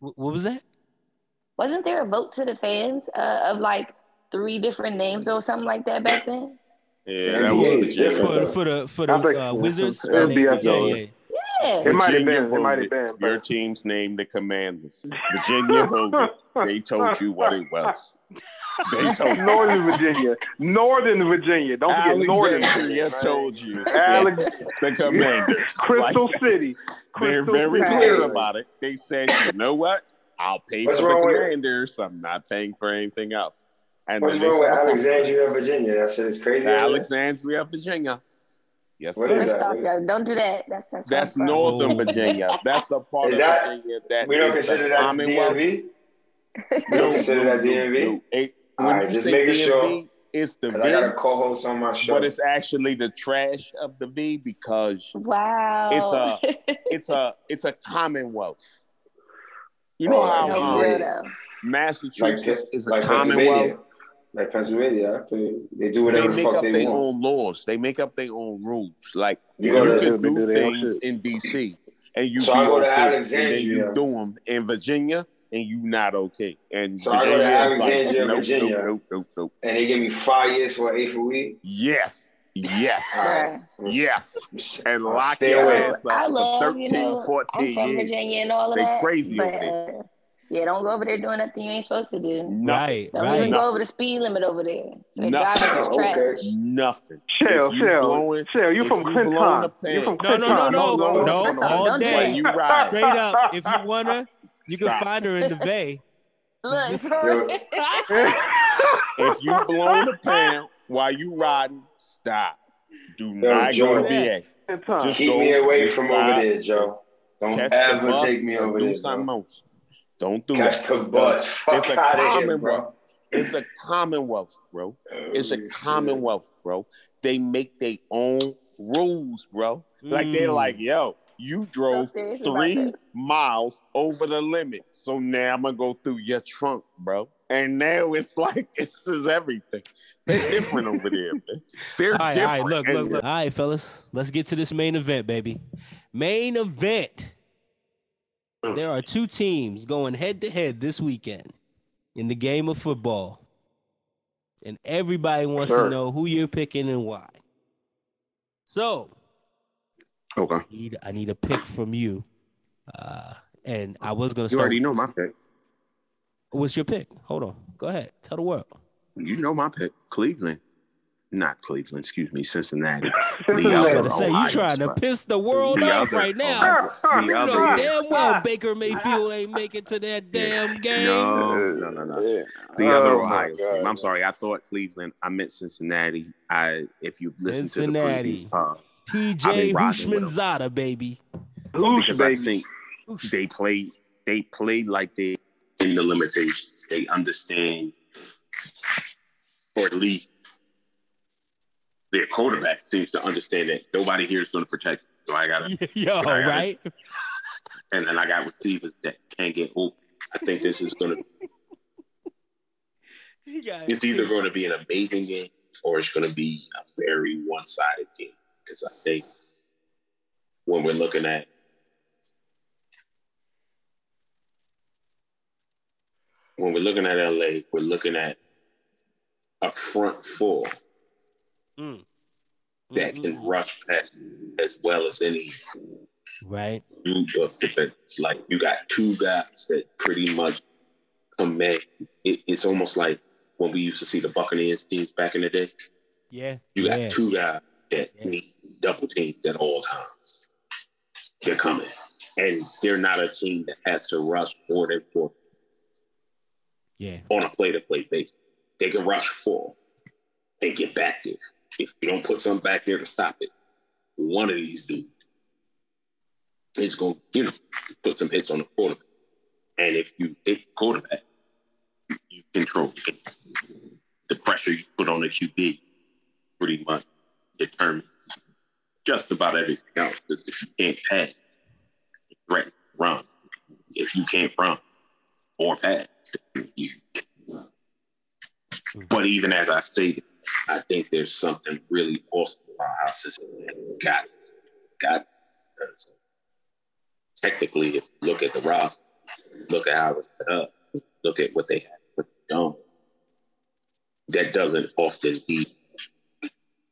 Speaker 2: What was that?
Speaker 5: Wasn't there a vote to the fans uh, of like three different names or something like that back then?
Speaker 1: Yeah, that was
Speaker 3: is
Speaker 1: legit.
Speaker 2: For for the for the
Speaker 4: I
Speaker 2: uh. Wizards. Yeah, yeah, yeah.
Speaker 5: Yeah.
Speaker 4: It might have
Speaker 1: Virginia
Speaker 4: been. It might have
Speaker 1: voted.
Speaker 4: been.
Speaker 1: Your team's name, the Commanders. Virginia voted. They told you what it was. They told you.
Speaker 4: Northern Virginia, Northern Virginia. Don't forget Northern
Speaker 1: Alexandria
Speaker 4: Virginia.
Speaker 1: told you.
Speaker 4: Alex-
Speaker 1: the Commanders.
Speaker 4: Crystal
Speaker 1: Like,
Speaker 4: City.
Speaker 1: They're
Speaker 4: Crystal
Speaker 1: very
Speaker 4: City.
Speaker 1: clear about it. They said, you know what? I'll pay
Speaker 3: What's
Speaker 1: for the Commanders. I'm not paying for anything else. And
Speaker 3: What's
Speaker 1: then they
Speaker 3: wrong with
Speaker 1: said,
Speaker 3: Alexandria, Virginia? That shit it's crazy.
Speaker 1: Alexandria, Virginia. Yes,
Speaker 3: What
Speaker 1: sir.
Speaker 3: is
Speaker 5: First
Speaker 3: that?
Speaker 5: off, yo, don't do that. That's that's
Speaker 1: That's
Speaker 5: where from.
Speaker 1: Northern
Speaker 2: Oh.
Speaker 1: Virginia. That's the part
Speaker 3: Is
Speaker 1: of
Speaker 3: that-
Speaker 1: Virginia that
Speaker 3: We don't consider that
Speaker 1: Commonwealth.
Speaker 3: DMV. We don't consider that DMV.
Speaker 1: It-
Speaker 3: All
Speaker 1: when
Speaker 3: right,
Speaker 1: you
Speaker 3: just
Speaker 1: say
Speaker 3: making
Speaker 1: DMV,
Speaker 3: sure.
Speaker 1: it's the
Speaker 3: I got a
Speaker 1: V,
Speaker 3: co-host on my show.
Speaker 1: but it's actually the trash of the V because
Speaker 5: Wow.
Speaker 1: It's a it's a it's a Commonwealth. You know
Speaker 3: Oh,
Speaker 1: how
Speaker 3: yeah,
Speaker 5: no,
Speaker 1: um,
Speaker 5: for real
Speaker 3: yeah.
Speaker 5: though.
Speaker 3: like,
Speaker 1: Massachusetts is a
Speaker 3: like Pennsylvania.
Speaker 1: Commonwealth.
Speaker 3: Like Pennsylvania, I feel they do
Speaker 1: They
Speaker 3: whatever the
Speaker 1: make
Speaker 3: fuck
Speaker 1: up
Speaker 3: they
Speaker 1: their
Speaker 3: want.
Speaker 1: own laws. They make up their own rules. Like
Speaker 3: You
Speaker 1: you, can do
Speaker 4: do
Speaker 1: things in DC and you
Speaker 3: So
Speaker 1: be
Speaker 3: I go to
Speaker 1: okay, and then
Speaker 3: Alexandria.
Speaker 1: you do them in Virginia and you not okay. And
Speaker 3: So I go to
Speaker 1: Virginia is like,
Speaker 3: Alexandria,
Speaker 1: nope,
Speaker 3: Virginia.
Speaker 1: Nope, nope, nope, nope.
Speaker 3: and they give me five years for eighth a week.
Speaker 1: Yes, yes,
Speaker 5: Bruh.
Speaker 1: yes. And
Speaker 3: I'll
Speaker 1: lock
Speaker 3: stay
Speaker 1: your
Speaker 3: away.
Speaker 1: ass up
Speaker 5: I
Speaker 1: for
Speaker 5: love,
Speaker 1: 13,
Speaker 5: you know,
Speaker 1: 14
Speaker 5: I'm from
Speaker 1: years.
Speaker 5: Virginia and all of
Speaker 1: They
Speaker 5: that.
Speaker 1: crazy
Speaker 5: but
Speaker 1: over there.
Speaker 5: Yeah, don't go over there doing nothing you ain't supposed to do.
Speaker 1: Nothing.
Speaker 2: Right,
Speaker 5: Don't
Speaker 2: right.
Speaker 5: even go over the speed limit over there. So they
Speaker 1: Nothing.
Speaker 5: driving is trash.
Speaker 3: okay.
Speaker 1: Nothing.
Speaker 4: Shell,
Speaker 1: If you
Speaker 4: Shell,
Speaker 1: blowing-
Speaker 4: Shell. You from Clinton? You from
Speaker 2: No,
Speaker 4: Clinton?
Speaker 2: no, no, no,
Speaker 1: No,
Speaker 2: no,
Speaker 5: no,
Speaker 2: all
Speaker 5: don't
Speaker 2: day.
Speaker 1: You ride,
Speaker 2: Straight up. If you want her, you can
Speaker 1: Stop.
Speaker 2: find her in the Bay.
Speaker 5: Look,
Speaker 1: if you blowing the pan while you riding, stop. Do
Speaker 3: Yo,
Speaker 1: not
Speaker 3: Joe.
Speaker 1: go to VA.
Speaker 4: Clinton.
Speaker 1: Just
Speaker 3: Keep me away from over there, Joe. Don't ever take me over
Speaker 1: do
Speaker 3: there.
Speaker 1: Do something
Speaker 3: Bro.
Speaker 1: else. Don't do
Speaker 3: Catch
Speaker 1: that.
Speaker 3: the bus. Fuck
Speaker 1: It's a
Speaker 3: out of here,
Speaker 1: commonwealth.
Speaker 3: bro.
Speaker 1: It's a commonwealth, bro. It's a
Speaker 3: Oh,
Speaker 1: commonwealth, bro. They make their own rules, bro. Like they're
Speaker 2: Mm.
Speaker 1: like, yo, you drove
Speaker 5: serious
Speaker 1: three miles over the limit. So now I'm gonna go through your trunk, bro. And now it's like this is everything. They're different over there, man. They're
Speaker 2: All right,
Speaker 1: different.
Speaker 2: right, look, look, look. All right, fellas, let's get to this main event, baby. Main event. There are two teams going head to head this weekend in the game of football. And everybody wants
Speaker 4: Sure.
Speaker 2: to know who you're picking and why. So,
Speaker 1: Okay.
Speaker 2: I need, I need a pick from you. Uh, and I was going to
Speaker 1: You
Speaker 2: start.
Speaker 1: already know my pick.
Speaker 2: What's your pick? Hold on. Go ahead. Tell the world.
Speaker 1: You know my pick. Cleveland. Not Cleveland, excuse me, Cincinnati.
Speaker 2: I
Speaker 1: The
Speaker 2: was
Speaker 1: other
Speaker 2: going to say, you
Speaker 1: Ohio
Speaker 2: trying to
Speaker 1: spot.
Speaker 2: piss the world
Speaker 1: The
Speaker 2: off
Speaker 1: other-
Speaker 2: right now.
Speaker 1: The
Speaker 2: You
Speaker 1: other
Speaker 2: know
Speaker 1: one.
Speaker 2: damn well Baker Mayfield ain't making to that damn game.
Speaker 1: No, no, no, no.
Speaker 4: Yeah.
Speaker 1: The other
Speaker 4: Oh, my
Speaker 1: Ohio
Speaker 4: God.
Speaker 1: team. I'm sorry, I thought Cleveland. I meant Cincinnati. I if you listen to the
Speaker 2: Cincinnati.
Speaker 1: previous pod,
Speaker 2: TJ
Speaker 1: been riding.
Speaker 2: Houshmandzadeh, baby.
Speaker 4: Who's
Speaker 1: because I
Speaker 4: baby?
Speaker 1: think they play they play like they in the limitations. They understand, or at least their quarterback seems to understand that nobody here is going to protect. You. So I got to,
Speaker 2: Yo,
Speaker 1: Right.
Speaker 2: right?
Speaker 1: and then I got receivers that can't get open. I think this is going to. It's either going to be an amazing game or it's going to be a very one-sided game. Because I think when we're looking at when we're looking at LA, we're looking at a front four
Speaker 2: Mm.
Speaker 1: that
Speaker 2: Mm,
Speaker 1: can rush past as well as any.
Speaker 2: Right.
Speaker 1: New York defense. Like you got two guys that pretty much command. It, it's almost like when we used to see the Buccaneers teams back in the day.
Speaker 2: Yeah.
Speaker 1: You got
Speaker 2: yeah.
Speaker 1: two guys that
Speaker 2: Yeah.
Speaker 1: need double teams at all times. They're coming, and they're not a team that has to rush for their four
Speaker 2: Yeah.
Speaker 1: on a play-to-play basis. They can rush four and get back there. If you don't put something back there to stop it, one of these dudes is going to, you know, put some hits on the quarterback. And if you hit the quarterback, you control the. The pressure you put on the QB pretty much determines just about everything else. Because if you can't pass, you threaten run. If you can't run or pass, you. Hmm. But even as I stated, I think there's something really awesome about how Cincinnati got got. Technically, if you look at the roster, look at how it's set up, look at what they have put done. That doesn't often lead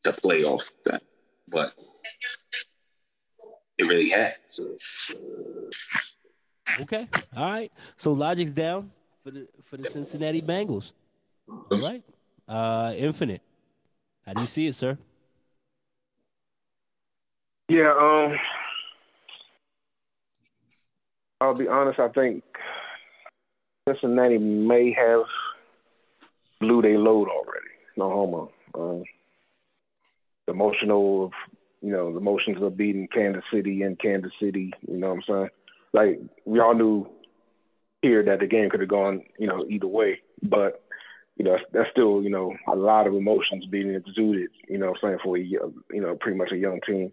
Speaker 1: to playoffs, that, but it really has.
Speaker 2: Okay. All right. So logic's down for the for the Cincinnati Bengals. All right. Uh Infinite. How do you see it, sir?
Speaker 4: Yeah, um, I'll be honest. I think Cincinnati may have blew their load already. No homo. Um, the emotional of you know the emotions of beating Kansas City in Kansas City. You know what I'm saying? Like we all knew here that the game could have gone you know either way, but you know that's, still you know a lot of emotions being exuded. You know what I'm saying for a you know pretty much a young team.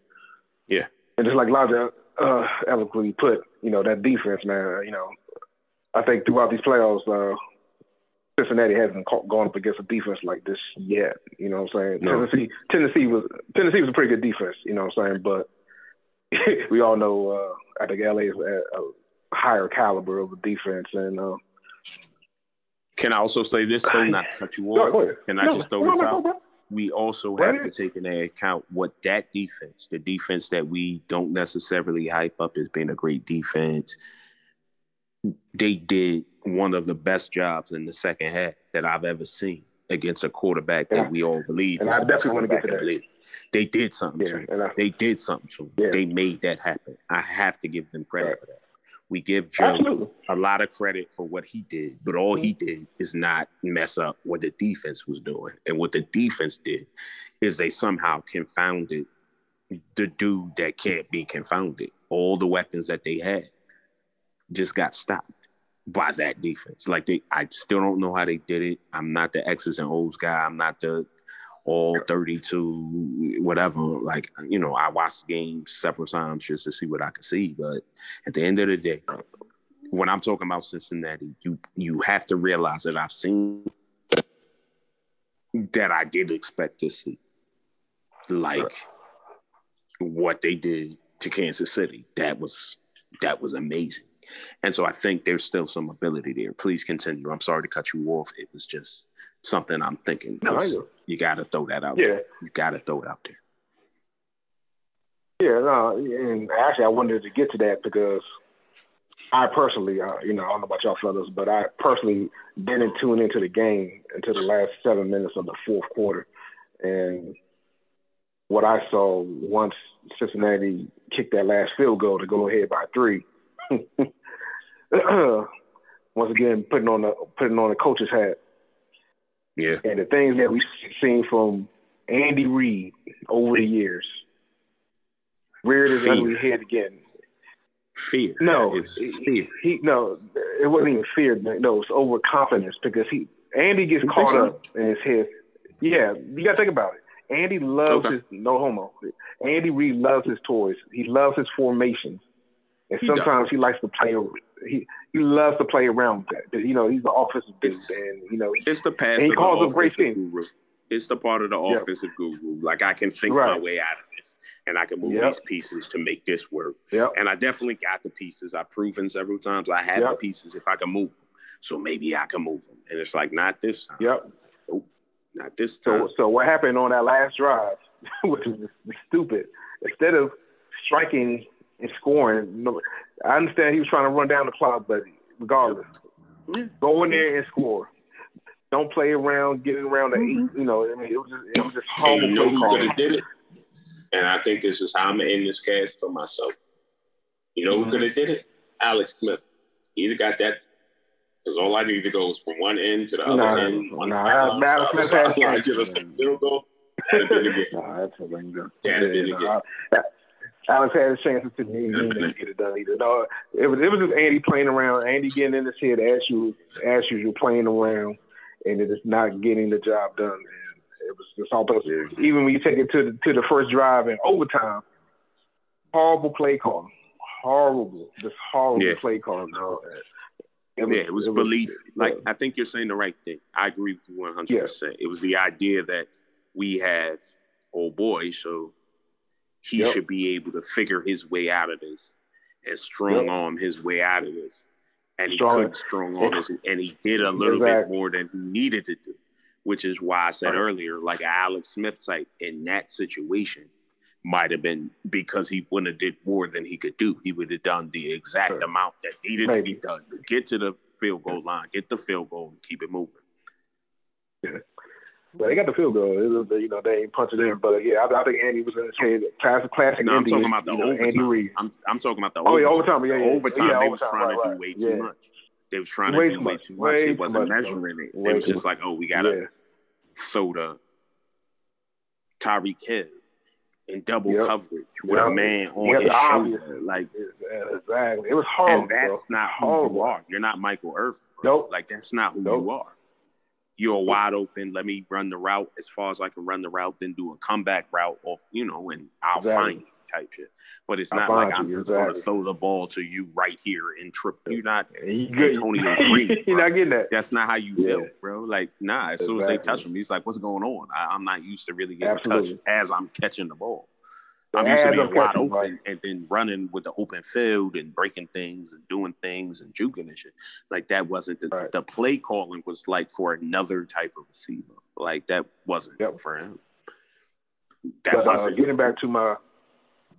Speaker 1: Yeah.
Speaker 4: And just like Laja uh, eloquently put, you know, that defense, man, you know, I think throughout these playoffs, uh, Cincinnati hasn't ca- gone up against a defense like this yet. You know what I'm saying?
Speaker 1: No.
Speaker 4: Tennessee, Tennessee was Tennessee was a pretty good defense. You know what I'm saying? But we all know uh, I think LA is a, a higher caliber of a defense, and uh,
Speaker 1: Can I also say this though, not to cut you off?
Speaker 4: ahead.
Speaker 1: Can I
Speaker 4: No,
Speaker 1: just throw
Speaker 4: no,
Speaker 1: this out?
Speaker 4: no, no.
Speaker 1: we also have to take into account what that defense, the defense that we don't necessarily hype up as being a great defense, they did one of the best jobs in the second half that I've ever seen against a quarterback that we all believe.
Speaker 4: And I definitely wanna get to
Speaker 1: the. They did something to him.
Speaker 4: I,
Speaker 1: They did something to him.
Speaker 4: Yeah.
Speaker 1: They made that happen. I have to give them credit
Speaker 4: Right.
Speaker 1: for that. We give Joe
Speaker 4: absolutely.
Speaker 1: a lot of credit for what he did, but all he did is not mess up what the defense was doing. And what the defense did is they somehow confounded the dude that can't be confounded. All the weapons that they had just got stopped by that defense. Like they I still don't know how they did it. I'm not the X's and O's guy. I'm not the all 32, whatever. Like, you know, I watched the game several times just to see what I could see. But at the end of the day, when I'm talking about Cincinnati, you you have to realize that I've seen that I did expect to see. Like what they did to Kansas City. That was that was amazing. And so I think there's still some ability there. Please continue. I'm sorry to cut you off. It was just something I'm thinking.
Speaker 4: No, I know.
Speaker 1: you got to throw that out
Speaker 4: Yeah.
Speaker 1: there. You got to throw it out there.
Speaker 4: Yeah, no, and actually, I wanted to get to that because I personally, uh, you know, I don't know about y'all fellas, but I personally didn't tune into the game until the last seven minutes of the fourth quarter, and what I saw once Cincinnati kicked that last field goal to go ahead by three. once again, putting on the putting on the coach's hat,
Speaker 1: Yeah.
Speaker 4: and the things that we've seen from Andy Reid over the years. Reared his ugly head again.
Speaker 1: Fear.
Speaker 4: No,
Speaker 1: It's fear.
Speaker 4: he no, it wasn't even fear. No, it was overconfidence because he Andy gets
Speaker 1: You
Speaker 4: caught
Speaker 1: so?
Speaker 4: up in his head. Yeah, you gotta think about it. Andy loves
Speaker 1: Okay.
Speaker 4: his no homo. Andy Reid loves his toys. He loves his formations, and
Speaker 1: He does.
Speaker 4: sometimes he likes to play. He he loves to play around with that. You know, he's the offensive dude,
Speaker 1: It's-
Speaker 4: and you know,
Speaker 1: It's the pass
Speaker 4: he
Speaker 1: of the
Speaker 4: calls them great
Speaker 1: guru. It's the part of the
Speaker 4: Yep.
Speaker 1: offensive guru. Like I can think my way out of this, and I can move
Speaker 4: Yep.
Speaker 1: these pieces to make this work.
Speaker 4: yeah,
Speaker 1: And I definitely got the pieces. I've proven several times I have the pieces if I can move them. So maybe I can move them. And it's like not this time.
Speaker 4: yep.
Speaker 1: Not this time.
Speaker 4: So, so what happened on that last drive, which is stupid, instead of striking and scoring, I understand he was trying to run down the clock, but regardless,
Speaker 1: Yeah.
Speaker 4: go in there and score. Don't play around, getting around the eight. You know, I mean, it was just, it was just
Speaker 7: And
Speaker 4: horrible
Speaker 7: you know who could have did it? And I think this is how I'm gonna end this cast for myself. You know who
Speaker 4: Mhm.
Speaker 7: could have did it? Alex Smith. He either got that because all I need to go is from one end to the other
Speaker 4: Nah,
Speaker 7: end. on the
Speaker 4: nah,
Speaker 7: sideline,
Speaker 4: Alex
Speaker 7: to the
Speaker 4: Smith
Speaker 7: other
Speaker 4: has
Speaker 7: sideline,
Speaker 4: games.
Speaker 7: get us a field goal. That'd have been the game.
Speaker 4: Nah, that's a ringer.
Speaker 7: That'd have been the game.
Speaker 4: Alex had his chances to he didn't get it done either. No, it was it was just Andy playing around, Andy getting in his head as usual, as usual playing around, and it is not getting the job done. And it was just all even when you take it to the, to the first drive in overtime, horrible play call, horrible, just horrible
Speaker 1: Yeah.
Speaker 4: play call. No,
Speaker 1: yeah, it was belief. Like I think you're saying the right thing. I agree with you 100. percent It was the idea that we had, old boy, so he
Speaker 4: Yep.
Speaker 1: should be able to figure his way out of this and strong
Speaker 4: Yep.
Speaker 1: arm his way out of this. And he
Speaker 4: Strong-
Speaker 1: couldn't strong arm his, and he did a little
Speaker 4: Exactly.
Speaker 1: bit more than he needed to do, which is why I said
Speaker 4: Right.
Speaker 1: earlier, like Alex Smith type in that situation might have been because he wouldn't have did more than he could do. He would have done the exact
Speaker 4: Sure.
Speaker 1: amount that needed to be done to get to the field goal line, get the field goal, and keep it moving.
Speaker 4: But they got the field goal. It was, you know, they ain't punching in. But yeah, I, I think Andy was in head. Classic, classic.
Speaker 1: No, I'm
Speaker 4: Andy,
Speaker 1: talking about the
Speaker 4: you know, Andy. Reid.
Speaker 1: I'm, I'm talking about the
Speaker 4: Oh yeah,
Speaker 1: overtime.
Speaker 4: overtime. Yeah, yeah,
Speaker 1: overtime,
Speaker 4: yeah,
Speaker 1: they was
Speaker 4: overtime,
Speaker 1: trying
Speaker 4: right,
Speaker 1: to
Speaker 4: right.
Speaker 1: do way
Speaker 4: yeah.
Speaker 1: too much. They was trying to do way
Speaker 4: much.
Speaker 1: too much.
Speaker 4: Way
Speaker 1: It wasn't
Speaker 4: much,
Speaker 1: measuring it.
Speaker 4: Way
Speaker 1: It was just like, oh, we gotta
Speaker 4: Yeah.
Speaker 1: throw the Tyreek Hill in double
Speaker 4: Yep.
Speaker 1: coverage with
Speaker 4: Yep.
Speaker 1: a man on
Speaker 4: Yep,
Speaker 1: his
Speaker 4: the obvious.
Speaker 1: shoulder. Like,
Speaker 4: Yeah, exactly. It was horrible.
Speaker 1: and that's
Speaker 4: bro.
Speaker 1: not who
Speaker 4: Horrible.
Speaker 1: you are. You're not Michael Irvin. bro.
Speaker 4: Nope.
Speaker 1: Like that's not who
Speaker 4: Nope.
Speaker 1: you are. You're wide open. Let me run the route as far as I can run the route, then do a comeback route off, you know, and I'll
Speaker 4: Exactly.
Speaker 1: find you type shit. But it's
Speaker 4: I'll
Speaker 1: not like I'm
Speaker 4: you,
Speaker 1: just gonna
Speaker 4: exactly.
Speaker 1: throw the ball to you right here and trip. You're not.
Speaker 4: You.
Speaker 1: Antonio Freeze,
Speaker 4: You're not getting that.
Speaker 1: That's not how you
Speaker 4: Yeah.
Speaker 1: build, bro. Like, nah. As soon as they touch him, he's like, "What's going on?" I, I'm not used to really getting touched as I'm catching the ball. I'm used to being wide open
Speaker 4: right.
Speaker 1: and then running with the open field and breaking things and doing things and juking and shit. Like that wasn't the,
Speaker 4: Right.
Speaker 1: the play calling was like for another type of receiver. Like that wasn't
Speaker 4: Yep.
Speaker 1: for him. That
Speaker 4: But uh,
Speaker 1: wasn't
Speaker 4: getting back to my,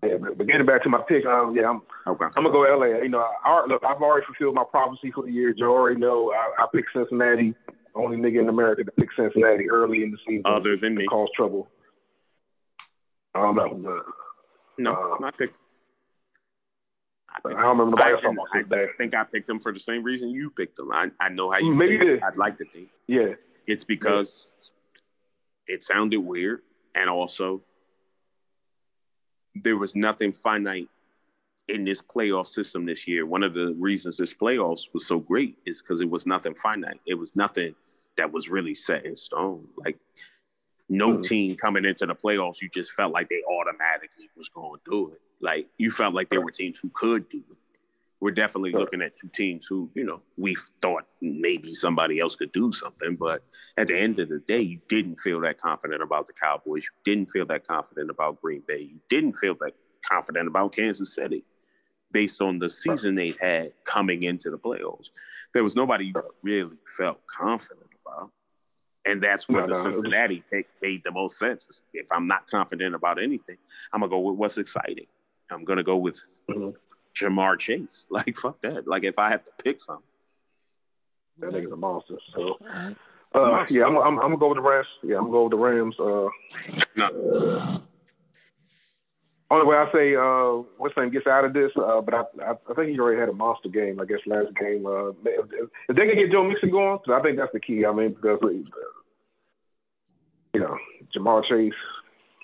Speaker 4: yeah, but getting back to my pick. Um, yeah, I'm
Speaker 1: okay.
Speaker 4: I'm gonna go LA. You know, I, look, I've already fulfilled my prophecy for the year. You already know I, I picked Cincinnati. Only nigga in America to pick Cincinnati early in the season.
Speaker 1: Other than me.
Speaker 4: cause trouble. I don't know.
Speaker 1: No,
Speaker 4: uh,
Speaker 1: I picked. I
Speaker 4: I don't remember
Speaker 1: I, I think I picked them for the same reason you picked them. I, I know how you
Speaker 4: Maybe you
Speaker 1: think. I'd like to think.
Speaker 4: Yeah,
Speaker 1: It's because it sounded weird, and also there was nothing finite in this playoff system this year. One of the reasons this playoffs was so great is because it was nothing finite. It was nothing that was really set in stone. Like No
Speaker 4: Mhm.
Speaker 1: team coming into the playoffs, you just felt like they automatically was going to do it. Like you felt like there were teams who could do it. We're definitely looking at two teams who, you know, we thought maybe somebody else could do something, but at the end of the day, you didn't feel that confident about the Cowboys. You didn't feel that confident about Green Bay. You didn't feel that confident about Kansas City based on the season they had coming into the playoffs. There was nobody you really felt confident about. And that's where
Speaker 4: No,
Speaker 1: the
Speaker 4: no,
Speaker 1: Cincinnati pick made the most sense. If I'm not confident about anything, I'm gonna go with what's exciting. I'm gonna go with
Speaker 4: Mhm.
Speaker 1: Ja'Marr Chase. Like fuck that. Like if I have to pick something.
Speaker 4: That nigga's a monster. So,
Speaker 2: All right.
Speaker 4: uh, yeah, I'm, I'm, I'm gonna go with the Rams. Yeah, I'm gonna go with the Rams. Uh,
Speaker 1: No.
Speaker 4: only way I say, uh, what's his name gets out of this, uh, but I, I, I think he already had a monster game. I guess last game. Uh, if, if they can get Joe Mixon going, 'cause I think that's the key. I mean, because uh, you know, Jamal Chase,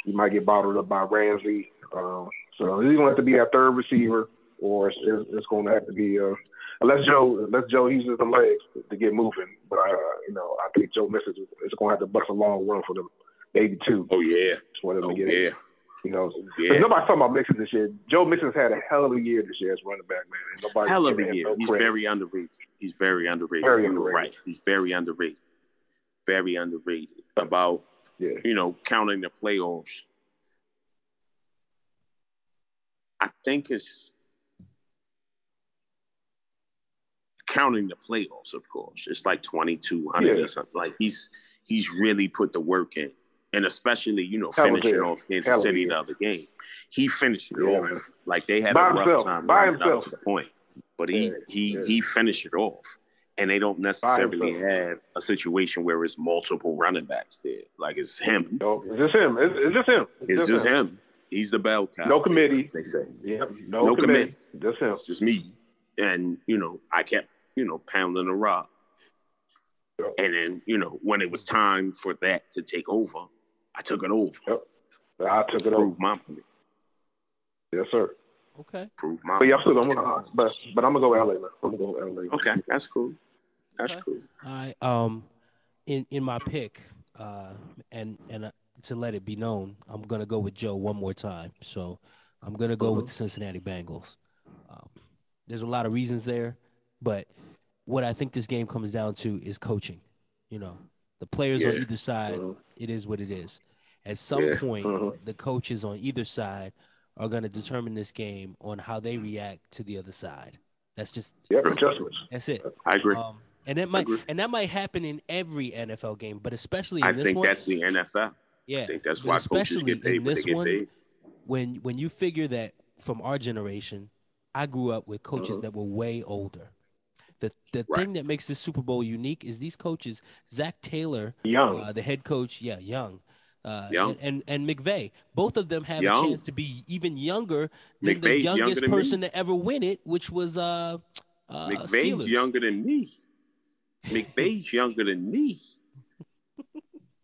Speaker 4: he might get bottled up by Ramsey. Uh, so he's gonna have to be our third receiver, or it's, it's, going to have to be uh, unless Joe unless Joe uses the legs to get moving. But uh, you know, I think Joe Mixon is, going to have to bust a long run for them, maybe two.
Speaker 1: Oh yeah.
Speaker 4: for them
Speaker 1: Oh
Speaker 4: to get
Speaker 1: yeah.
Speaker 4: it. You know,
Speaker 1: Oh, yeah.
Speaker 4: Nobody's talking about Mixon this year. Joe Mixon's had a hell of a year this year as running back, man. Nobody
Speaker 1: Hell of a year.
Speaker 4: no
Speaker 1: He's
Speaker 4: credit.
Speaker 1: very underrated. He's very underrated.
Speaker 4: Very underrated.
Speaker 1: Right. He's very underrated. Very underrated. About
Speaker 4: yeah.
Speaker 1: you know counting the playoffs. I think it's counting the playoffs. Of course, it's like twenty two hundred
Speaker 4: Yeah.
Speaker 1: or something. Like he's he's really put the work in, and especially you know
Speaker 4: Hell
Speaker 1: finishing off Kansas
Speaker 4: Hell
Speaker 1: City the other game. He finished it
Speaker 4: Yeah,
Speaker 1: off
Speaker 4: man.
Speaker 1: like they had
Speaker 4: By
Speaker 1: a rough
Speaker 4: himself.
Speaker 1: time
Speaker 4: By
Speaker 1: up to the point, but he he he finished it off. And they don't necessarily have a situation where it's multiple running backs there. Like it's him.
Speaker 4: No, it's just him. It's, it's just him.
Speaker 1: It's just him. He's the bell cow.
Speaker 4: No committee.
Speaker 1: They say
Speaker 4: Yeah. No,
Speaker 1: No
Speaker 4: committee. Just him.
Speaker 1: it's just me. And you know, I kept you know pounding the rock.
Speaker 4: Yeah.
Speaker 1: And then you know, when it was time for that to take over, I took it over.
Speaker 4: I took it over.
Speaker 1: My point.
Speaker 4: Yes, sir.
Speaker 2: Okay.
Speaker 1: Prove my.
Speaker 4: But yeah, I'm still I'm gonna, but but I'm gonna go LA. Man. I'm gonna go LA.
Speaker 1: Okay, that's cool. That's
Speaker 2: Okay.
Speaker 1: cool.
Speaker 2: All right. Um, in in my pick, uh, and and uh, to let it be known, I'm gonna go with Joe one more time. So I'm gonna go with the Cincinnati Bengals. Um, there's a lot of reasons there, but what I think this game comes down to is coaching. You know, the players on either side,
Speaker 4: Mhm.
Speaker 2: it is what it is. At some
Speaker 1: Yeah.
Speaker 2: point,
Speaker 4: Mhm.
Speaker 2: the coaches on either side are going to determine this game on how they react to the other side. That's just
Speaker 4: Yep. Adjustments.
Speaker 2: that's it.
Speaker 1: I agree.
Speaker 2: Um, and that might and that might happen in every NFL game, but especially in this game.
Speaker 1: I think
Speaker 2: one,
Speaker 1: that's the NFL.
Speaker 2: yeah.
Speaker 1: I think that's why coaches
Speaker 2: especially
Speaker 1: get paid
Speaker 2: in this one,
Speaker 1: paid.
Speaker 2: when when you figure that from our generation, I grew up with coaches
Speaker 4: Mhm.
Speaker 2: that were way older. The the
Speaker 1: Right.
Speaker 2: thing that makes this Super Bowl unique is these coaches, Zac Taylor,
Speaker 4: Young.
Speaker 2: uh, the head coach, yeah, young. Uh,
Speaker 1: Young.
Speaker 2: And, and and McVay, both of them have
Speaker 1: Young.
Speaker 2: a chance to be even younger than the
Speaker 1: McVay's younger
Speaker 2: youngest
Speaker 1: than me.
Speaker 2: person to ever win it, which was uh, uh
Speaker 1: McVay's
Speaker 2: Steelers.
Speaker 1: younger than me. McVay's younger than me.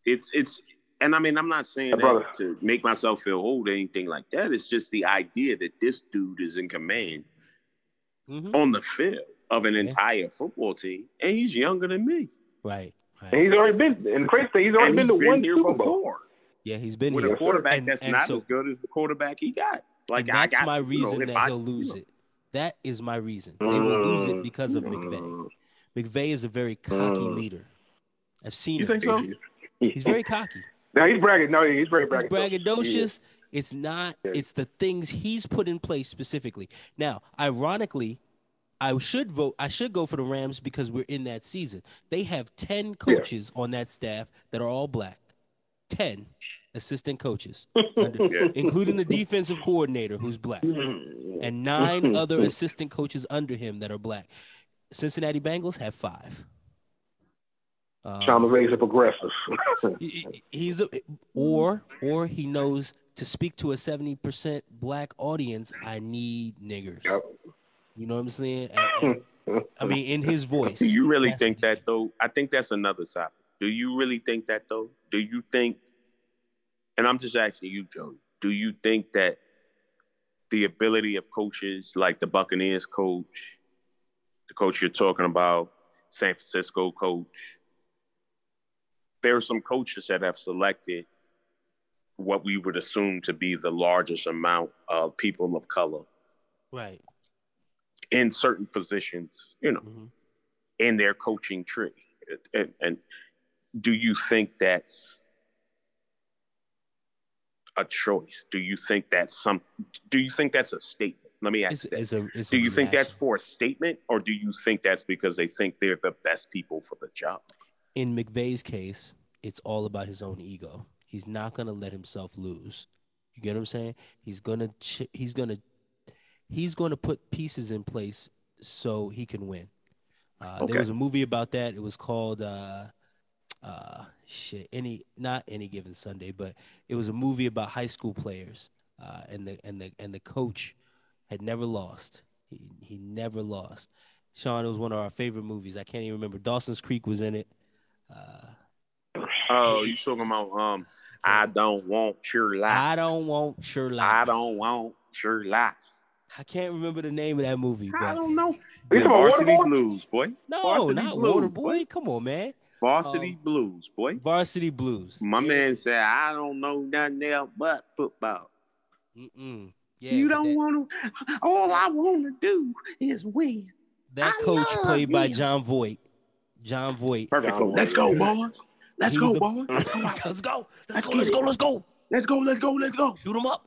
Speaker 1: It's it's and I mean I'm not saying that
Speaker 4: brother.
Speaker 1: to make myself feel old or anything like that. It's just the idea that this dude is in command
Speaker 2: Mhm.
Speaker 1: on the field of an
Speaker 2: Yeah.
Speaker 1: entire football team, and he's younger than me.
Speaker 2: Right. right.
Speaker 4: And he's already been and the crazy thing, he's already
Speaker 1: And
Speaker 4: been
Speaker 1: he's
Speaker 4: to
Speaker 1: been
Speaker 4: one
Speaker 1: here
Speaker 4: Super Bowl.
Speaker 1: before
Speaker 2: Yeah, he's been
Speaker 1: with
Speaker 2: here.
Speaker 1: a quarterback
Speaker 2: And-
Speaker 1: that's
Speaker 2: and
Speaker 1: not
Speaker 2: so-
Speaker 1: as good as the quarterback he got. Like
Speaker 2: and
Speaker 1: I
Speaker 2: that's
Speaker 1: got
Speaker 2: my
Speaker 1: you know,
Speaker 2: reason that
Speaker 1: I-
Speaker 2: he'll
Speaker 1: you
Speaker 2: lose
Speaker 1: know,
Speaker 2: it. That is my reason. They will lose it
Speaker 4: Mm.
Speaker 2: because of McVay. McVay is a very cocky
Speaker 4: Mm.
Speaker 2: leader. I've seen
Speaker 1: You
Speaker 2: it.
Speaker 1: think so?
Speaker 2: He's very cocky.
Speaker 4: No, he's bragging. No, he's very
Speaker 2: He's
Speaker 4: braggadocious.
Speaker 2: braggadocious. It's not.
Speaker 4: Yeah.
Speaker 2: It's the things he's put in place specifically. Now, ironically, I should vote. I should go for the Rams because we're in that season. They have ten coaches on that staff that are all black. Ten assistant coaches, under-
Speaker 1: Yeah.
Speaker 2: including the defensive coordinator who's black, and nine other assistant coaches under him that are black. Cincinnati Bengals have five. Um,
Speaker 4: Sean McVay's a progressive.
Speaker 2: he- he- he's a, or or he knows to speak to a 70% black audience i need niggers
Speaker 4: Yep.
Speaker 2: you know what i'm saying And- and- i mean in his voice
Speaker 1: Do you really think that though? I think that's another side. Do you really think that though? Do you think? And I'm just asking you, Joe. Do you think that the ability of coaches like the Buccaneers coach, the coach you're talking about, San Francisco coach, there are some coaches that have selected what we would assume to be the largest amount of people of color
Speaker 2: Right.
Speaker 1: in certain positions, you know,
Speaker 2: Mhm.
Speaker 1: in their coaching tree. And, and do you think that's a choice? Do you think that's some? Do you think that's a statement? Let me ask
Speaker 2: It's,
Speaker 1: you that.
Speaker 2: it's a,
Speaker 1: Do you think that's for a statement, or do you think that's because they think they're the best people for the job?
Speaker 2: in McVay's case? It's all about his own ego. He's not gonna let himself lose. You get what I'm saying? He's gonna ch- he's gonna he's gonna put pieces in place so he can win. Uh,
Speaker 1: Okay.
Speaker 2: There was a movie about that. It was called uh, uh, shit. Any not any given Sunday, but it was a movie about high school players. Uh, and the and the and the coach had never lost. He he never lost. Sean, it was one of our favorite movies. I can't even remember. Dawson's Creek was in it. Uh,
Speaker 1: Oh, you talking about um? I don't want your life.
Speaker 2: I don't want sure life.
Speaker 1: I don't want your life.
Speaker 2: I can't remember the name of that movie,
Speaker 1: I
Speaker 2: but
Speaker 1: don't know.
Speaker 4: You
Speaker 1: The Varsity Blues, boy.
Speaker 2: no,
Speaker 1: Varsity
Speaker 2: not
Speaker 1: Blues,
Speaker 2: Waterboy.
Speaker 1: boy.
Speaker 2: Come on, man.
Speaker 1: Varsity
Speaker 2: Um,
Speaker 1: Blues, boy.
Speaker 2: Varsity Blues.
Speaker 1: My
Speaker 2: Yeah.
Speaker 1: man said, "I don't know nothing else but football.
Speaker 2: Mm-mm. Yeah,
Speaker 1: you don't want to. All I want to do is win."
Speaker 2: that
Speaker 1: I
Speaker 2: coach
Speaker 1: love
Speaker 2: played by. Jon Voight. Jon Voight.
Speaker 1: Perfect.
Speaker 4: Jon
Speaker 1: Let's go,
Speaker 4: Voight.
Speaker 1: boys. Let's go,
Speaker 2: the-
Speaker 1: boys. Let's go.
Speaker 2: Let's go. Let's
Speaker 1: Let's
Speaker 2: go. Let's go. Let's go.
Speaker 1: Let's go. Let's go. Let's go.
Speaker 2: Shoot him up.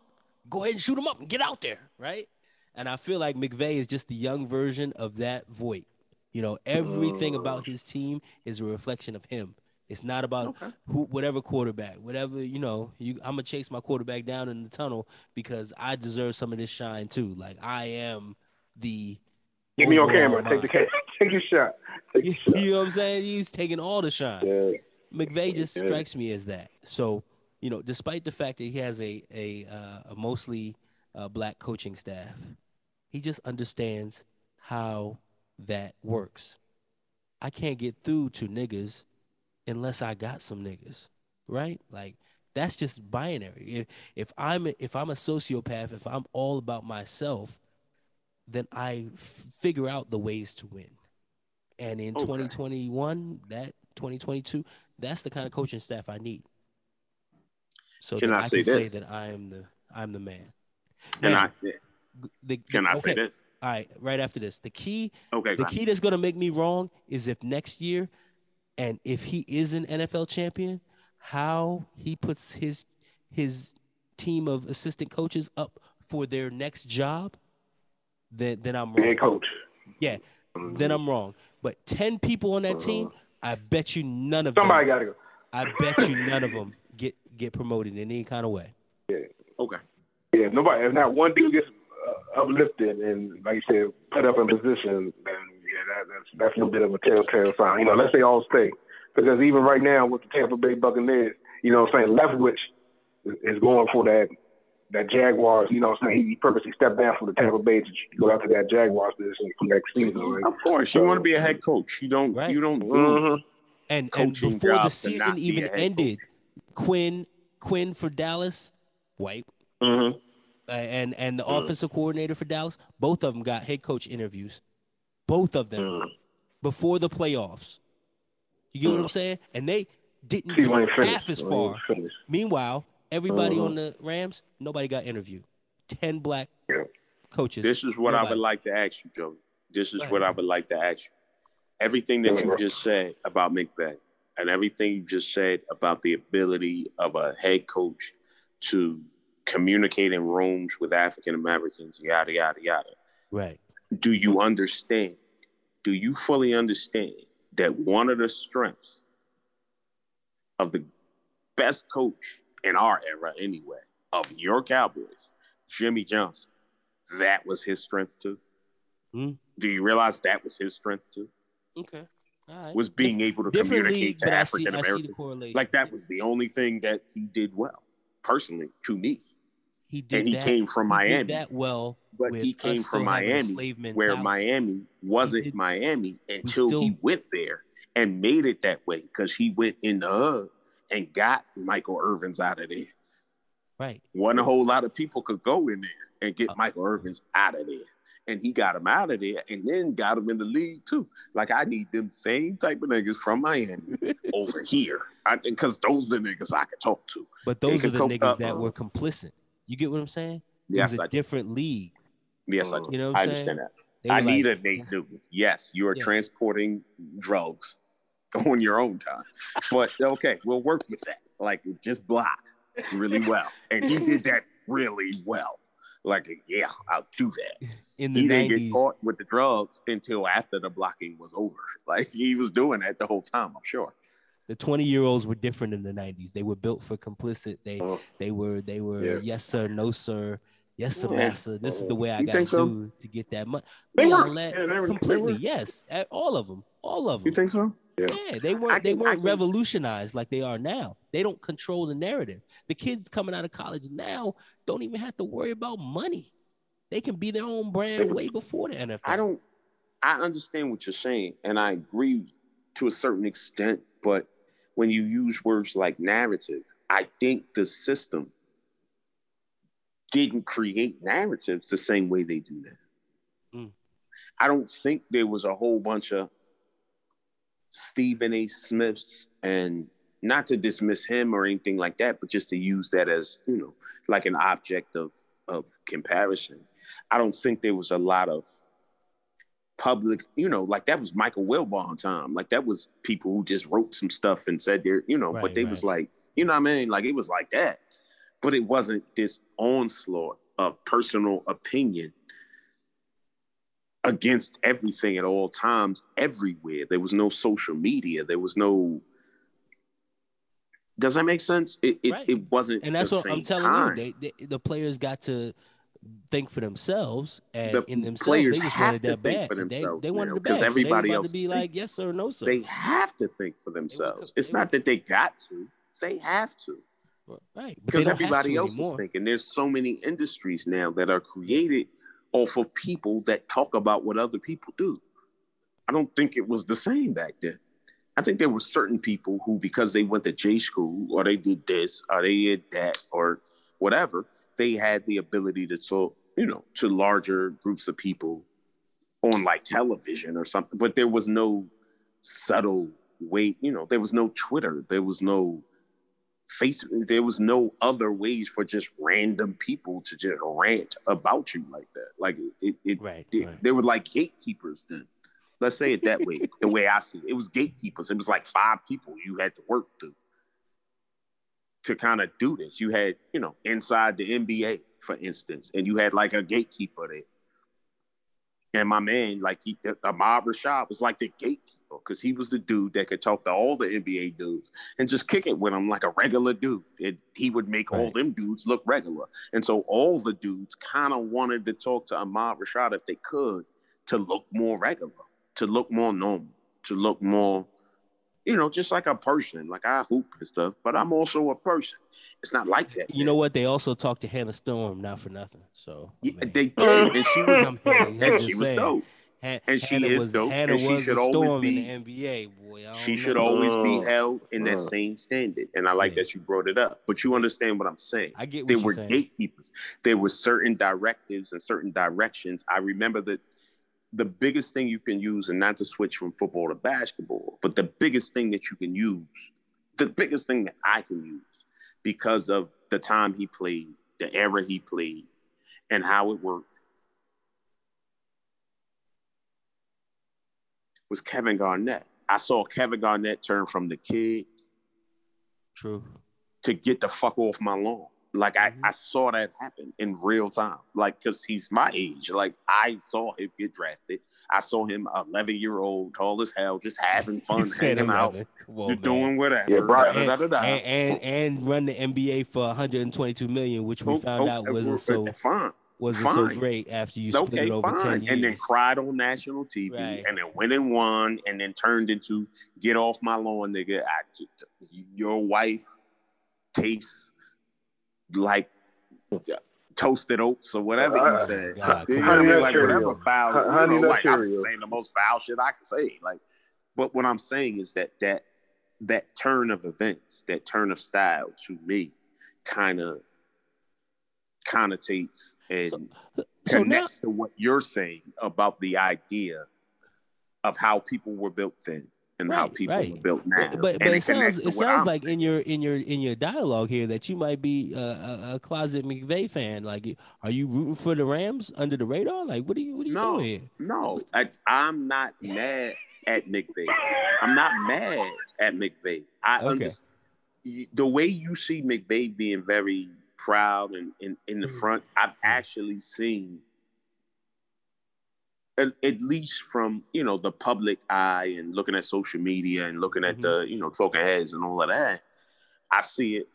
Speaker 2: Go ahead and shoot him up and get out there, right? And I feel like McVay is just the young version of that Voight. You know, everything about his team is a reflection of him. It's not about
Speaker 1: Okay.
Speaker 2: who, whatever quarterback, whatever you know. You, I'm gonna chase my quarterback down in the tunnel because I deserve some of this shine too. Like I am the.
Speaker 4: Get me on camera. Take the
Speaker 2: mind.
Speaker 4: ca- take your shot. Take
Speaker 2: You,
Speaker 4: your shot.
Speaker 2: you know what I'm saying? He's taking all the shine.
Speaker 4: Yeah.
Speaker 2: McVay just
Speaker 4: Yeah.
Speaker 2: strikes me as that. So, you know, despite the fact that he has a a, uh, a mostly uh, black coaching staff, he just understands how that works. I can't get through to niggas unless I got some niggas, right? Like that's just binary. If if I'm a, if I'm a sociopath, if I'm all about myself, then I f- figure out the ways to win. And in
Speaker 1: Okay.
Speaker 2: 2021, that 2022, that's the kind of coaching staff I need. So
Speaker 1: Can I
Speaker 2: I,
Speaker 1: say
Speaker 2: can
Speaker 1: this?
Speaker 2: say that I am the I'm the man.
Speaker 1: Can
Speaker 2: Now,
Speaker 1: I?
Speaker 2: The,
Speaker 1: Can I say this?
Speaker 2: All right, right after this, the key
Speaker 1: Okay.
Speaker 2: the key that's going to make me wrong is if next year and if he is an NFL champion, how he puts his his team of assistant coaches up for their next job, then then I'm wrong.
Speaker 4: a coach.
Speaker 2: Yeah, then I'm wrong. But 10 people on that uh-huh. team, I bet you none of
Speaker 4: Somebody
Speaker 2: them
Speaker 4: got to go.
Speaker 2: I bet you none of them get get promoted in any kind of way. Yeah.
Speaker 1: Okay.
Speaker 4: Yeah, nobody. If not one dude gets uplifted and, like you said, put up in position, then yeah, that, that's that's a little bit of a telltale sign. You know, let's say all stay, because even right now with the Tampa Bay Buccaneers, you know, what I'm saying Leftwich is, is going for that that Jaguars. You know, what I'm saying he purposely stepped down from the Tampa Bay to go out to that Jaguars position for next season. Right?
Speaker 1: Of course, you want to be a head coach. You don't.
Speaker 2: Right.
Speaker 1: You don't. do
Speaker 4: Mhm.
Speaker 2: And and before the season even
Speaker 1: a coach.
Speaker 2: ended, Quinn Quinn for Dallas, white,
Speaker 4: Mhm.
Speaker 2: Uh, and and the
Speaker 1: Mm.
Speaker 2: offensive coordinator for Dallas, both of them got head coach interviews, both of them
Speaker 4: Mm.
Speaker 2: before the playoffs. You get what I'm
Speaker 1: Mm.
Speaker 2: saying? And they didn't
Speaker 4: See,
Speaker 2: get
Speaker 4: when he finished,
Speaker 2: half as far. Meanwhile, everybody.
Speaker 4: Mhm.
Speaker 2: on the Rams, nobody got interviewed. Ten black
Speaker 4: Yeah.
Speaker 2: coaches.
Speaker 1: This is what I would like to ask you, Joey. This is what. I would like to ask you. Everything that you just said about McVay and everything you just said about the ability of a head coach to communicate in rooms with African Americans, yada, yada, yada.
Speaker 2: Right.
Speaker 1: Do you understand? Do you fully understand that one of the strengths of the best coach in our era, anyway, of your Cowboys, Jimmy Johnson, that was his strength too?
Speaker 2: Hmm.
Speaker 1: Do you realize that was his strength too?
Speaker 2: Okay. All right.
Speaker 1: Was being able to communicate to
Speaker 2: but I see,
Speaker 1: African
Speaker 2: I see the
Speaker 1: Americans. Like that was the only thing that he did well, personally, to me.
Speaker 2: He did
Speaker 1: and he
Speaker 2: that,
Speaker 1: came from
Speaker 2: he
Speaker 1: Miami.
Speaker 2: that well.
Speaker 1: But he came from Miami, where. Miami wasn't
Speaker 2: did-
Speaker 1: Miami until
Speaker 2: still-
Speaker 1: he went there and made it that way because he went in the hub and got Michael Irvins out of there.
Speaker 2: Right.
Speaker 1: Wasn't a whole lot of people could go in there and get
Speaker 2: Uh,
Speaker 1: Michael Irvins out of there. and he got him out of there and then got him in the league too. Like I need them same type of niggas from Miami over here. I think because those are the niggas I can talk to.
Speaker 2: But those are the niggas
Speaker 1: up,
Speaker 2: that were complicit. You get what I'm saying? It
Speaker 1: Yes,
Speaker 2: was a
Speaker 1: I do.
Speaker 2: different league.
Speaker 1: Yes, I do.
Speaker 2: You know
Speaker 1: I understand
Speaker 2: saying?
Speaker 1: that.
Speaker 2: They
Speaker 1: I need
Speaker 2: like,
Speaker 1: a Nate Newton. Yes, you are
Speaker 2: Yeah.
Speaker 1: transporting drugs on your own time. But okay, we'll work with that. Like just block really well. And he did that really well. Like, yeah, I'll do that.
Speaker 2: in the
Speaker 1: He didn't get caught with the drugs until after the blocking was over. Like he was doing that the whole time, I'm sure.
Speaker 2: The 20 year olds were different in the 90s. They were built for complicit. They
Speaker 4: Oh.
Speaker 2: they were they were
Speaker 4: Yeah.
Speaker 2: yes sir, no sir, yes sir,
Speaker 1: Yeah.
Speaker 2: massa. This is the oh. way I gotta
Speaker 1: so?
Speaker 2: do to get that money.
Speaker 4: They were. Yeah, they were- they
Speaker 2: completely
Speaker 4: were.
Speaker 2: yes, all of them, all of them.
Speaker 1: You think so?
Speaker 2: Yeah, they weren't
Speaker 1: I
Speaker 2: they weren't revolutionized like they are now. They don't control the narrative. The kids coming out of college now don't even have to worry about money. They can be their own brand way before the NFL.
Speaker 1: I don't I understand what you're saying, and I agree to a certain extent, but when you use words like narrative, I think the system didn't create narratives the same way they do now.
Speaker 2: Mm.
Speaker 1: I don't think there was a whole bunch of Stephen A. Smiths and not to dismiss him or anything like that, but just to use that as, you know, like an object of of comparison. I don't think there was a lot of public, you know, like that was Michael Wilbon time. Like that was people who just wrote some stuff and said they're, you know,
Speaker 2: Right,
Speaker 1: but they was like, you know what I mean? Like it was like that. But it wasn't this onslaught of personal opinion against everything at all times, everywhere. There was no social media. There was no. Does that make sense? It it,
Speaker 2: Right.
Speaker 1: it wasn't.
Speaker 2: and that's what I'm telling
Speaker 1: time.
Speaker 2: you. They, they the players got to think for themselves, and
Speaker 1: The
Speaker 2: in themselves,
Speaker 1: players
Speaker 2: they just
Speaker 1: have
Speaker 2: wanted
Speaker 1: to
Speaker 2: that
Speaker 1: think
Speaker 2: bad.
Speaker 1: for
Speaker 2: They,
Speaker 1: themselves
Speaker 2: they wanted
Speaker 1: now,
Speaker 2: the
Speaker 1: 'cause
Speaker 2: bad.
Speaker 1: everybody
Speaker 2: so they
Speaker 1: else
Speaker 2: to be
Speaker 1: think-
Speaker 2: like yes or no sir.
Speaker 1: They have to think for themselves. It's not that they got to. They have to.
Speaker 2: right,
Speaker 1: because everybody else
Speaker 2: anymore.
Speaker 1: is thinking. There's so many industries now that are created off of people that talk about what other people do. I don't think it was the same back then. I think there were certain people who, because they went to J school or they did this or they did that or whatever, they had the ability to talk, you know, to larger groups of people on like television or something. But there was no subtle way, you know, there was no Twitter, there was no face there was no other ways for just random people to just rant about you like that like it, it,
Speaker 2: Right,
Speaker 1: it-
Speaker 2: right.
Speaker 1: they were like gatekeepers then let's say it that way the way i see it it was gatekeepers it was like five people you had to work through to kind of do this you had you know inside the nba for instance and you had like a gatekeeper there and my man, like he, uh, Ahmad Rashad was like the gatekeeper because he was the dude that could talk to all the NBA dudes and just kick it with them like a regular dude. And he would make all them dudes look regular. And so all the dudes kind of wanted to talk to Ahmad Rashad if they could to look more regular, to look more normal, to look more, you know, just like a person. Like I hoop and stuff, but I'm also a person. It's not like that.
Speaker 2: You know what? They also talked to Hannah Storm, not for nothing. So I
Speaker 1: Yeah,
Speaker 2: mean,
Speaker 1: they did, and she was,
Speaker 2: I'm- I'm
Speaker 1: and she was dope.
Speaker 2: Han-
Speaker 1: and she
Speaker 2: Hannah
Speaker 1: is
Speaker 2: was,
Speaker 1: dope,
Speaker 2: Hannah
Speaker 1: and she
Speaker 2: was
Speaker 1: should
Speaker 2: the
Speaker 1: always
Speaker 2: storm
Speaker 1: be-
Speaker 2: in the NBA. Boy,
Speaker 1: She
Speaker 2: don't
Speaker 1: should
Speaker 2: know.
Speaker 1: always be
Speaker 4: uh-huh.
Speaker 1: held in that same standard. And I like
Speaker 2: Yeah.
Speaker 1: that you brought it up. But you understand what I'm saying.
Speaker 2: I get what
Speaker 1: There
Speaker 2: you're
Speaker 1: were
Speaker 2: saying.
Speaker 1: gatekeepers. There were certain directives and certain directions. I remember that the biggest thing you can use, and not to switch from football to basketball, but the biggest thing that you can use, the biggest thing that I can use because of the time he played, the era he played, and how it worked was Kevin Garnett. I saw Kevin Garnett turn from the kid
Speaker 2: True.
Speaker 1: to get the fuck off my lawn. Like I,
Speaker 2: Mhm.
Speaker 1: I saw that happen in real time. Like, cause he's my age. Like I saw him get drafted. I saw him 11 year old, tall as hell, just having fun,
Speaker 2: You said
Speaker 1: hanging out,
Speaker 2: 11. Come on,
Speaker 1: just
Speaker 2: man.
Speaker 1: doing whatever.
Speaker 4: Yeah, Brian-
Speaker 1: da, da, da, da, da.
Speaker 2: and, and and run the NBA for 122 million, which we
Speaker 1: Oh,
Speaker 2: found
Speaker 1: oh,
Speaker 2: out wasn't so
Speaker 1: fine.
Speaker 2: wasn't so great after you split
Speaker 1: okay,
Speaker 2: it over 10
Speaker 1: fine.
Speaker 2: years.
Speaker 1: And then cried on national TV,
Speaker 2: Right.
Speaker 1: and then went and won, and then turned into get off my lawn, nigga. I, your wife tastes like toasted oats or whatever
Speaker 4: Uh,
Speaker 1: you said.
Speaker 2: God,
Speaker 1: You know what I mean? Like
Speaker 4: Nut
Speaker 1: whatever foul,
Speaker 4: Honey
Speaker 1: you know,
Speaker 4: Nut
Speaker 1: like I'm saying the most foul shit I can say. Like, but what I'm saying is that that that turn of events, that turn of style, to me, kind of connotates and
Speaker 2: So, So now,
Speaker 1: connects to what you're saying about the idea of how people were built then and how
Speaker 2: Right,
Speaker 1: people
Speaker 2: right.
Speaker 1: were built now.
Speaker 2: but but, it sounds it sounds
Speaker 1: I'm
Speaker 2: like
Speaker 1: saying.
Speaker 2: in your in your in your dialogue here that you might be a, a, a closet McVay fan. Like, are you rooting for the Rams under the radar? Like, what are you what are you
Speaker 1: No.
Speaker 2: doing?
Speaker 1: No, I, I'm not mad at McVay. I'm not mad at McVay. I
Speaker 2: Okay.
Speaker 1: understand the way you see McVay being very proud and in, in the mm. front. I've mm. actually seen, at, at least from you know the public eye and looking at social media and looking at
Speaker 2: Mhm.
Speaker 1: the you know talking heads and all of that. I see it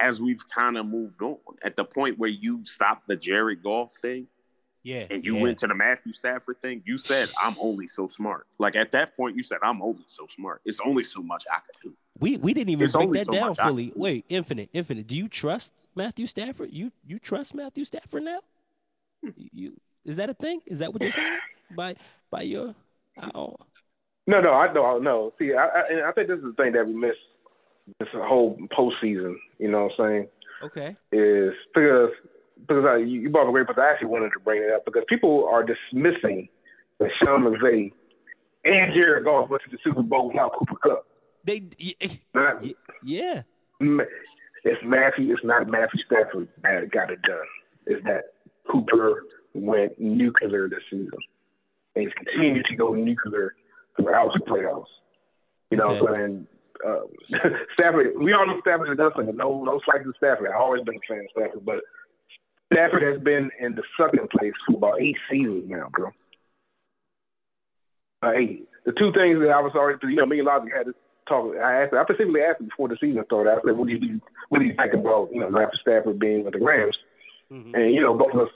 Speaker 1: as we've kind of moved on at the point where you stopped the Jared Goff thing
Speaker 2: Yeah,
Speaker 1: and you
Speaker 2: yeah.
Speaker 1: went to the Matthew Stafford thing, you said, I'm only so smart. Like at that point, you said, I'm only so smart. It's only so much I could do.
Speaker 2: We we didn't even
Speaker 1: It's
Speaker 2: break that
Speaker 1: so
Speaker 2: down fully. Wait, infinite, infinite. Do you trust Matthew Stafford? You you trust Matthew Stafford now?
Speaker 1: Hmm.
Speaker 2: You- is that a thing? Is that what you're saying? By by your don't,
Speaker 4: No, no, I don't know. See, I, I, and I think this is the thing that we miss this whole postseason. You know what I'm saying?
Speaker 2: okay.
Speaker 4: Is because because I, you you brought up a great, but I actually wanted to bring it up because people are dismissing that Sean McVay and Jared Goff went to the Super Bowl without Cooper Kupp.
Speaker 2: They
Speaker 4: Not,
Speaker 2: y- yeah.
Speaker 4: it's Matthew. It's not Matthew Stafford that got it done. It's that Cooper went nuclear this season, and he's continued to go nuclear throughout the playoffs. You know,
Speaker 2: Okay.
Speaker 4: what I'm uh, Stafford. We all know Stafford is nothing. No, no slight to Stafford. I've always been a fan of Stafford, but Stafford has been in the second place for about eight seasons now, bro. Uh, eight. The two things that I was already, you know, me and Logic had to talk. I asked, I specifically asked him before the season started. I said, "What do you, what do you think about, you know, Matthew Stafford being with the Rams?"
Speaker 2: Mhm.
Speaker 4: And you know, both of us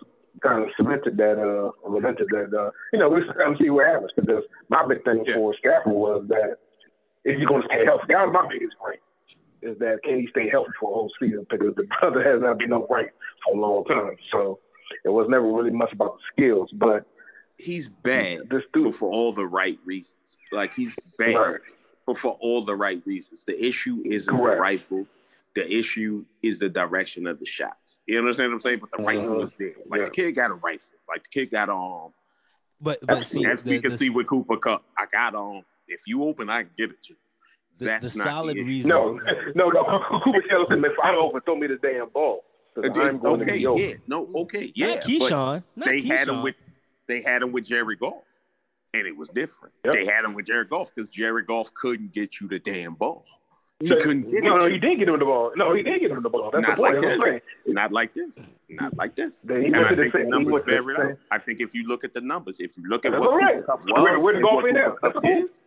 Speaker 4: kind of cemented that, uh, lamented that, uh, you know, we just kind of see what happens. Because my big thing
Speaker 1: Yeah.
Speaker 4: for Stafford was that if you're going to stay healthy, that was my biggest point. Is that can he stay healthy for a whole season? Because the brother has not been upright for a long time. So it was never really much about the skills, but
Speaker 1: He's bad,
Speaker 4: this dude,
Speaker 1: for all the right reasons. Like he's bad,
Speaker 4: Right.
Speaker 1: but for all the right reasons. The issue isn't
Speaker 4: Correct.
Speaker 1: the rifle. The issue is the direction of the shots. You understand what I'm saying? But the rifle
Speaker 4: Mhm.
Speaker 1: is there. Like
Speaker 4: Yeah.
Speaker 1: the kid got a rifle. Like the kid got an arm.
Speaker 2: But but see
Speaker 1: As
Speaker 2: the,
Speaker 1: we can
Speaker 2: the,
Speaker 1: see with Cooper Kupp, I got on. If you open, I can get it to you.
Speaker 2: the,
Speaker 1: That's
Speaker 2: the
Speaker 1: not
Speaker 2: solid
Speaker 1: the
Speaker 2: reason.
Speaker 4: no, no, no. Cooper tells him if I don't open, throw me the damn ball.
Speaker 1: Uh,
Speaker 4: I'm going to
Speaker 1: okay,
Speaker 4: be open.
Speaker 1: yeah, no, okay, yeah.
Speaker 2: not Keyshawn. Not
Speaker 1: they had him with they had him with Jerry Goff, and it was different.
Speaker 4: Yep.
Speaker 1: They had him with Jerry Goff because Jerry Goff couldn't get you the damn ball. He
Speaker 4: No,
Speaker 1: couldn't get
Speaker 4: no,
Speaker 1: it.
Speaker 4: no, he did get him the ball. No, he did get him the ball. That's
Speaker 1: Not
Speaker 4: the point.
Speaker 1: like
Speaker 4: That's what I'm
Speaker 1: this. Not like this. Not like this.
Speaker 4: Then he
Speaker 1: and I think the
Speaker 4: same-
Speaker 1: numbers bear it out. I think if you look at the numbers, if you look at
Speaker 4: That's
Speaker 1: what
Speaker 4: all right.
Speaker 1: Cooper
Speaker 4: Kupp
Speaker 1: was
Speaker 4: where the
Speaker 1: what Cooper?
Speaker 4: Kupp
Speaker 1: is,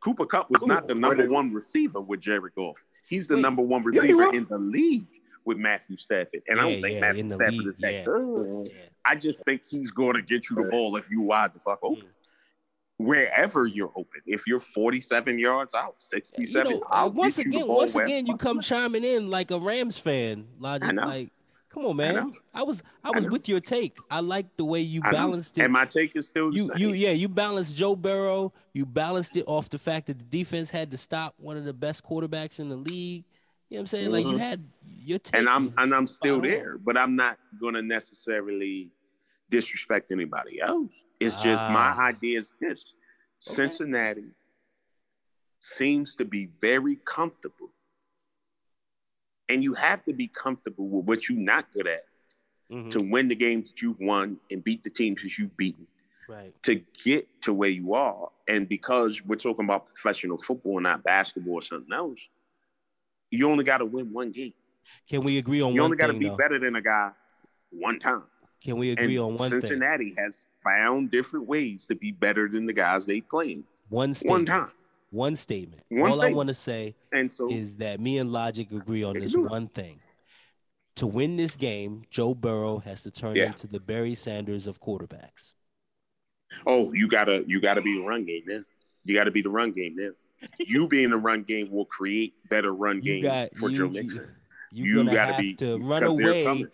Speaker 1: Cooper Kupp was not the number one receiver with Jerry Goff. He's the
Speaker 2: Wait.
Speaker 1: number one receiver in the league with Matthew Stafford. And I don't think
Speaker 2: yeah,
Speaker 1: Matthew Stafford
Speaker 2: league,
Speaker 1: is that
Speaker 2: yeah.
Speaker 1: good.
Speaker 2: Yeah.
Speaker 1: I just think he's going to get you the ball if you wide the fuck open. Wherever you're open. If you're 47 yards out,
Speaker 2: You
Speaker 1: 67,
Speaker 2: know, uh,
Speaker 1: I'll
Speaker 2: once again, once again, you come chiming in like a Rams fan, Logic.
Speaker 1: I know.
Speaker 2: Like, come on, man.
Speaker 1: know.
Speaker 2: I, was I
Speaker 1: I
Speaker 2: was
Speaker 1: know.
Speaker 2: with your take. I like the way you balanced it.
Speaker 1: And my take is still
Speaker 2: you
Speaker 1: same.
Speaker 2: you yeah you balanced Joe Burrow. You balanced it off the fact that the defense had to stop one of the best quarterbacks in the league. You know what I'm saying? Like you
Speaker 1: Mhm.
Speaker 2: had your take.
Speaker 1: and I'm and I'm still
Speaker 2: spot on.
Speaker 1: there, but I'm not gonna necessarily disrespect anybody else. It's just my
Speaker 2: Ah.
Speaker 1: idea is this: Cincinnati seems to be very comfortable, and you have to be comfortable with what you're not good at
Speaker 2: Mhm,
Speaker 1: to win the games that you've won and beat the teams that you've beaten
Speaker 2: right.
Speaker 1: to get to where you are. And because we're talking about professional football, not basketball or something else, you only got to win one game.
Speaker 2: Can we agree on one game?
Speaker 1: You only got to be
Speaker 2: though?
Speaker 1: better than a guy one time.
Speaker 2: Can we agree
Speaker 1: and
Speaker 2: on one thing?
Speaker 1: Cincinnati has found different ways to be better than the guys they playing
Speaker 2: One statement.
Speaker 1: one time.
Speaker 2: One statement.
Speaker 1: One
Speaker 2: All I want to say
Speaker 1: And so
Speaker 2: is that me and Logic agree on this
Speaker 1: can do it.
Speaker 2: one thing. To win this game, Joe Burrow has to turn
Speaker 1: Yeah.
Speaker 2: into the Barry Sanders of quarterbacks.
Speaker 1: oh, you gotta you gotta be the run game then. You gotta be the run game then. You being the run game will create better run
Speaker 2: You
Speaker 1: game
Speaker 2: got
Speaker 1: for
Speaker 2: you,
Speaker 1: Joe Mixon.
Speaker 2: you're
Speaker 1: You
Speaker 2: gonna
Speaker 1: gotta be
Speaker 2: to run away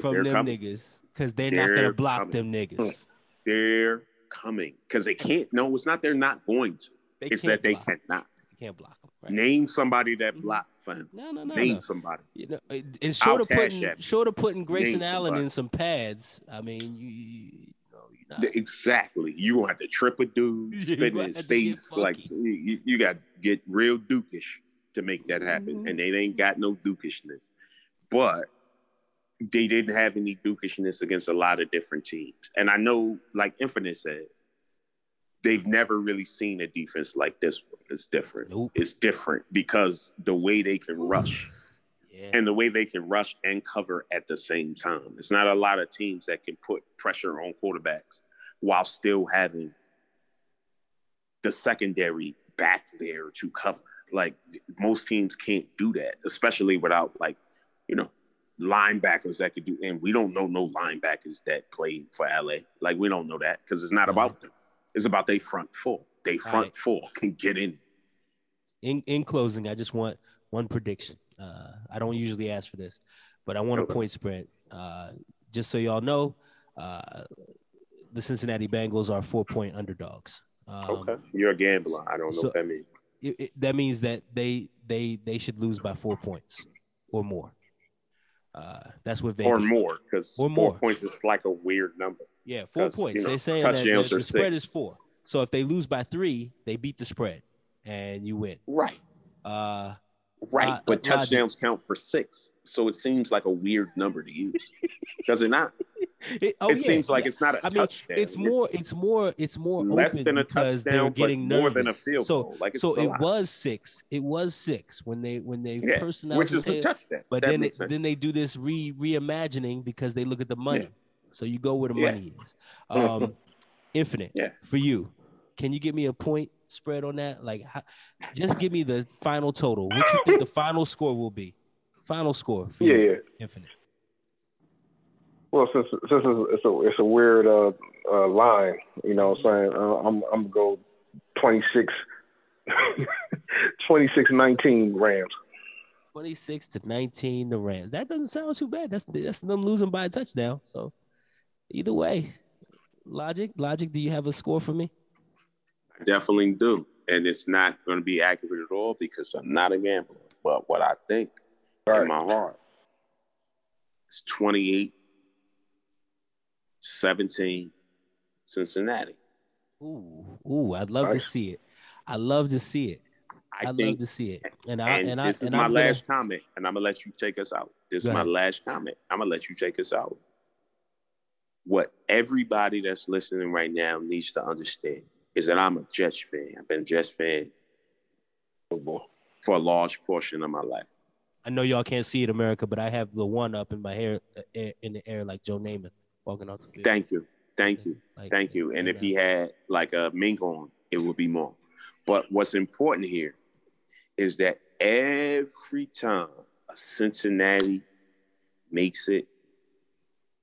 Speaker 2: from them
Speaker 1: coming.
Speaker 2: niggas because they're not gonna block
Speaker 1: coming.
Speaker 2: them niggas.
Speaker 1: They're coming because they can't. No, it's not. They're not going to.
Speaker 2: They
Speaker 1: it's that they
Speaker 2: block.
Speaker 1: cannot.
Speaker 2: They Can't block them. Right?
Speaker 1: Name somebody that blocked for him.
Speaker 2: No, no, no.
Speaker 1: Name
Speaker 2: no.
Speaker 1: somebody.
Speaker 2: You know, it- it's short of
Speaker 1: I'll cash
Speaker 2: putting short of putting Grayson
Speaker 1: Name
Speaker 2: Allen
Speaker 1: somebody.
Speaker 2: in some pads. I mean, you, you, you know, you're not,
Speaker 1: Exactly. You gonna have to trip a dude, spit in his
Speaker 2: have to get
Speaker 1: face like you, you got to get real dukish to make that happen,
Speaker 2: Mhm.
Speaker 1: and they ain't got no dukishness. But they didn't have any dukishness against a lot of different teams, and I know, like Infinite said, they've never really seen a defense like this one. It's different.
Speaker 2: Nope.
Speaker 1: It's different because the way they can rush
Speaker 2: yeah.
Speaker 1: and the way they can rush and cover at the same time. It's not a lot of teams that can put pressure on quarterbacks while still having the secondary back there to cover. Like most teams can't do that, especially without like, you know, linebackers that could do. And we don't know no linebackers that played for LA. Like we don't know that because it's not about them. It's about they front four. They front
Speaker 2: Right.
Speaker 1: four can get in.
Speaker 2: in in closing, I just want one prediction. Uh, I don't usually ask for this, but I want a point spread. Uh, just so y'all know, uh, the Cincinnati Bengals are four point underdogs. Um,
Speaker 1: Okay, you're a gambler. I don't know
Speaker 2: so-
Speaker 1: what that means.
Speaker 2: it, it- that means that they they they should lose by four points or more. Uh, that's what Vegas.
Speaker 1: or more because four
Speaker 2: more.
Speaker 1: points is like a weird number.
Speaker 2: Yeah, four points.
Speaker 1: you know,
Speaker 2: They're saying that the, spread is four. So if they lose by three, they beat the spread, and you win.
Speaker 1: Right,
Speaker 2: Uh,
Speaker 1: right.
Speaker 2: Uh,
Speaker 1: but touchdowns count for six, so it seems like a weird number to use. Does it not?
Speaker 2: it, oh,
Speaker 1: it
Speaker 2: yeah,
Speaker 1: seems like
Speaker 2: yeah.
Speaker 1: it's not a
Speaker 2: I mean,
Speaker 1: touchdown.
Speaker 2: it's more. It's, more. It's more
Speaker 1: less than a
Speaker 2: because
Speaker 1: touchdown,
Speaker 2: they're getting
Speaker 1: more than a field
Speaker 2: so,
Speaker 1: goal. Like, it's
Speaker 2: so it
Speaker 1: lot.
Speaker 2: was six. It was six when they when they
Speaker 1: yeah,
Speaker 2: first
Speaker 1: which
Speaker 2: announced
Speaker 1: is
Speaker 2: it.
Speaker 1: a touchdown.
Speaker 2: But
Speaker 1: That
Speaker 2: then it, then they do this re reimagining because they look at the money. So you go where the money is. Um, infinite
Speaker 1: Yeah.
Speaker 2: for you. Can you give me a point spread on that? Like, how, just give me the final total. What you think the final score will be? Final score for
Speaker 4: Yeah, yeah.
Speaker 2: infinite.
Speaker 4: Well, since since it's, it's a it's a weird uh, uh, line, you know, what I'm saying uh, I'm I'm gonna go 26, 26 19 Rams.
Speaker 2: 26 to 19 the Rams. That doesn't sound too bad. That's that's them losing by a touchdown. So either way, logic, logic, do you have a score for me?
Speaker 1: I definitely do, and it's not going to be accurate at all because I'm not a gambler. But what I think
Speaker 4: Right.
Speaker 1: in my heart is 28, 17, Cincinnati.
Speaker 2: Ooh, ooh, I'd love to see it. I love to see it.
Speaker 1: I
Speaker 2: I'd love to see it. And I
Speaker 1: and,
Speaker 2: and I
Speaker 1: this is
Speaker 2: and
Speaker 1: my
Speaker 2: I'm gonna-
Speaker 1: last comment, and I'm gonna let you take us out. This
Speaker 2: Go
Speaker 1: is my
Speaker 2: ahead.
Speaker 1: last comment. I'm gonna let you take us out. What everybody that's listening right now needs to understand is that I'm a Jets fan. I've been a Jets fan for a large portion of my life.
Speaker 2: I know y'all can't see it, America, but I have the one up in my hair uh, in the air like Joe Namath walking out the field.
Speaker 1: Thank you, thank you,
Speaker 2: Like,
Speaker 1: thank you. And if he had like a mink on, it would be more. But what's important here is that every time a Cincinnati makes it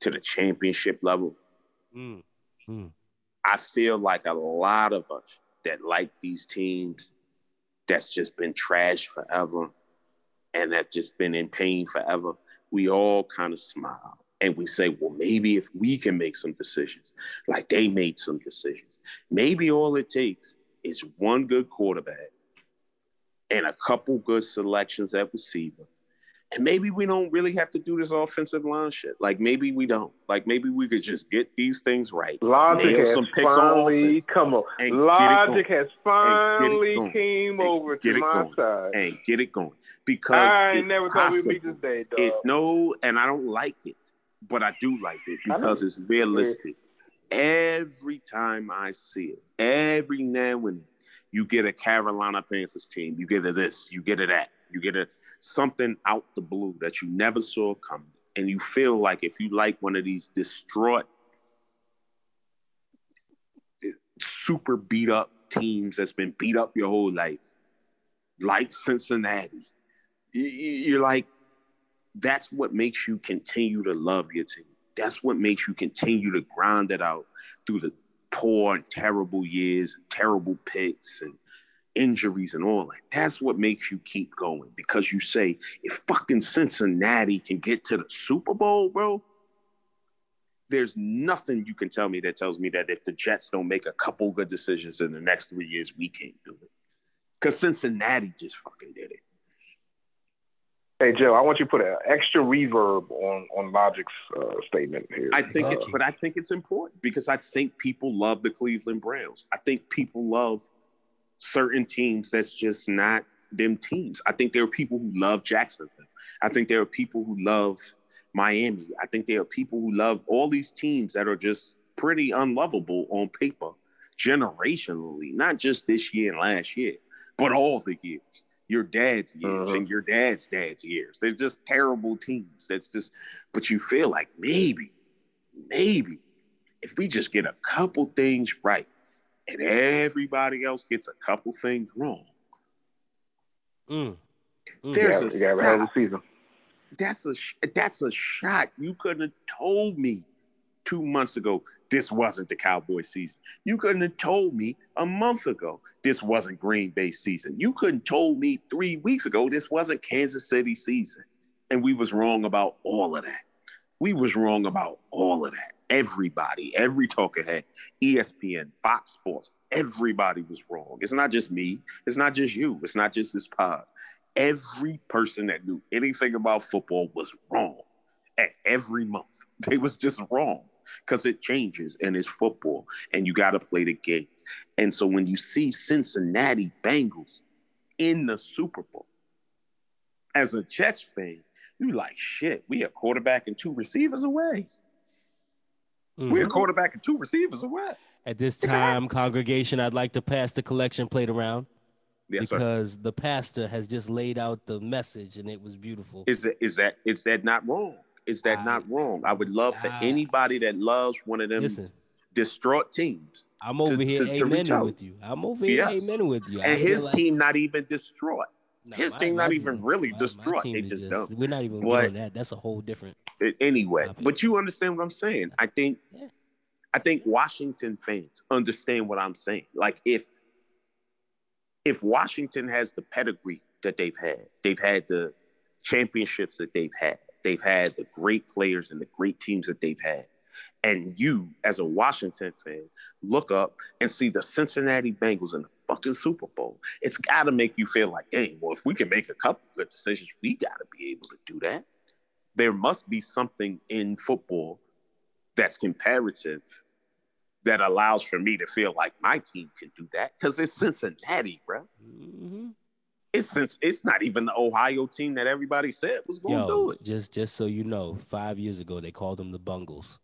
Speaker 1: to the championship level,
Speaker 2: Mm, mm.
Speaker 1: I feel like a lot of us that like these teams that's just been trashed forever and that just been in pain forever, we all kind of smile and we say, well, maybe if we can make some decisions, like they made some decisions, maybe all it takes is one good quarterback and a couple good selections at receiver. And maybe we don't really have to do this offensive line shit. Like maybe we don't. Like maybe we could just get these things right.
Speaker 4: Logic has
Speaker 1: some picks on
Speaker 4: finally
Speaker 1: offense
Speaker 4: come on.
Speaker 1: and get it
Speaker 4: Logic has finally came
Speaker 1: And
Speaker 4: over to my
Speaker 1: going.
Speaker 4: side.
Speaker 1: and get it going because
Speaker 4: I
Speaker 1: it's
Speaker 4: never thought
Speaker 1: possible.
Speaker 4: we'd be this day, dog.
Speaker 1: It no, and I don't like it, but I do like it because it's realistic. Every time I see it, every now and then, you get a Carolina Panthers team, you get a this, you get a that, you get a something out the blue that you never saw coming, and you feel like if you like one of these distraught, super beat up teams that's been beat up your whole life, like Cincinnati, you're like, that's what makes you continue to love your team. That's what makes you continue to grind it out through the poor terrible years, terrible picks and injuries and all that. That's what makes you keep going because you say, if fucking Cincinnati can get to the Super Bowl, bro, there's nothing you can tell me that tells me that if the Jets don't make a couple good decisions in the next three years, we can't do it. Because Cincinnati just fucking did it.
Speaker 4: Hey Joe, I want you to put an extra reverb on on Logic's uh, statement here.
Speaker 1: I think it's,
Speaker 2: Oh.
Speaker 1: but I think it's important because I think people love the Cleveland Browns. I think people love certain teams that's just not them teams. I think there are people who love Jacksonville. I think there are people who love Miami. I think there are people who love all these teams that are just pretty unlovable on paper, generationally, not just this year and last year, but all the years. Your dad's years
Speaker 4: Mhm.
Speaker 1: and your dad's dad's years. They're just terrible teams. That's just, but you feel like maybe, maybe if we just get a couple things right and everybody else gets a couple things wrong,
Speaker 2: Mm. Mm.
Speaker 1: There's a
Speaker 4: you got a hell of a season.
Speaker 1: that's a that's a shot. You couldn't have told me two months ago this wasn't the Cowboy season. You couldn't have told me a month ago this wasn't Green Bay season. You couldn't told me three weeks ago this wasn't Kansas City season. And we was wrong about all of that. We was wrong about all of that. Everybody, every talker head, ESPN, Fox Sports, everybody was wrong. It's not just me. It's not just you. It's not just this pod. Every person that knew anything about football was wrong at every month. They was just wrong because it changes and it's football and you got to play the games. And so when you see Cincinnati Bengals in the Super Bowl, as a Jets fan, you like shit. We a quarterback and two receivers away.
Speaker 2: Mhm.
Speaker 1: We a quarterback and two receivers away.
Speaker 2: At this time, congregation, I'd like to pass the collection plate around
Speaker 1: Yes, sir.
Speaker 2: because the pastor has just laid out the message and it was beautiful.
Speaker 1: Is that is that is that not wrong? Is that
Speaker 2: I-
Speaker 1: not wrong? I would love for
Speaker 2: I-
Speaker 1: anybody that loves one of them
Speaker 2: Listen,
Speaker 1: distraught teams
Speaker 2: I'm over
Speaker 1: to-
Speaker 2: here
Speaker 1: to- to
Speaker 2: amening
Speaker 1: out.
Speaker 2: with you. I'm over here
Speaker 1: Yes.
Speaker 2: amening with you. I
Speaker 1: and his
Speaker 2: like-
Speaker 1: team not even distraught.
Speaker 2: Nah,
Speaker 1: his
Speaker 2: my-
Speaker 1: team not even
Speaker 2: team-
Speaker 1: really
Speaker 2: my- my
Speaker 1: distraught. They
Speaker 2: is
Speaker 1: just dumb.
Speaker 2: We're not even
Speaker 1: But-
Speaker 2: that. That's a whole different.
Speaker 1: Anyway, but you understand what I'm saying. I think
Speaker 2: Yeah.
Speaker 1: I think Washington fans understand what I'm saying. Like if if Washington has the pedigree that they've had, they've had the championships that they've had, they've had the great players and the great teams that they've had. And you, as a Washington fan, look up and see the Cincinnati Bengals in the fucking Super Bowl. It's got to make you feel like, dang, well, if we can make a couple good decisions, we got to be able to do that. There must be something in football that's comparative that allows for me to feel like my team can do that because it's Cincinnati, bro.
Speaker 2: Mhm.
Speaker 1: It's since it's not even the Ohio team that everybody said was going to do it.
Speaker 2: just just so you know, five years ago they called them the Bungles.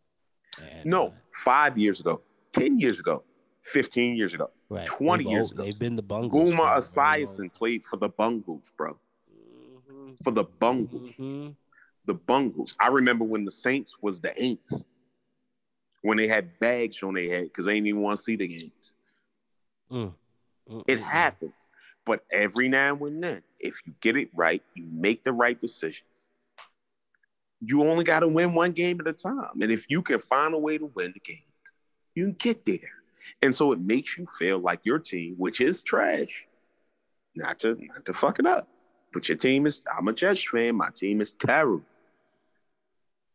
Speaker 2: And,
Speaker 1: No,
Speaker 2: uh,
Speaker 1: five years ago, ten years ago, fifteen years ago,
Speaker 2: right.
Speaker 1: 20
Speaker 2: they've
Speaker 1: years
Speaker 2: al-
Speaker 1: ago.
Speaker 2: They've been the Bungles.
Speaker 1: Boomer
Speaker 2: for a
Speaker 1: Esiason played for the Bungles, bro.
Speaker 2: Mhm.
Speaker 1: For the Bungles,
Speaker 2: Mhm.
Speaker 1: the Bungles. I remember when the Saints was the Aints, when they had bags on their head because they didn't even want to see the games.
Speaker 2: Mm.
Speaker 1: It happens. But every now and then, if you get it right, you make the right decisions. You only got to win one game at a time. And if you can find a way to win the game, you can get there. And so it makes you feel like your team, which is trash, not to not to fuck it up. But your team is, I'm a Jets fan, my team is terrible.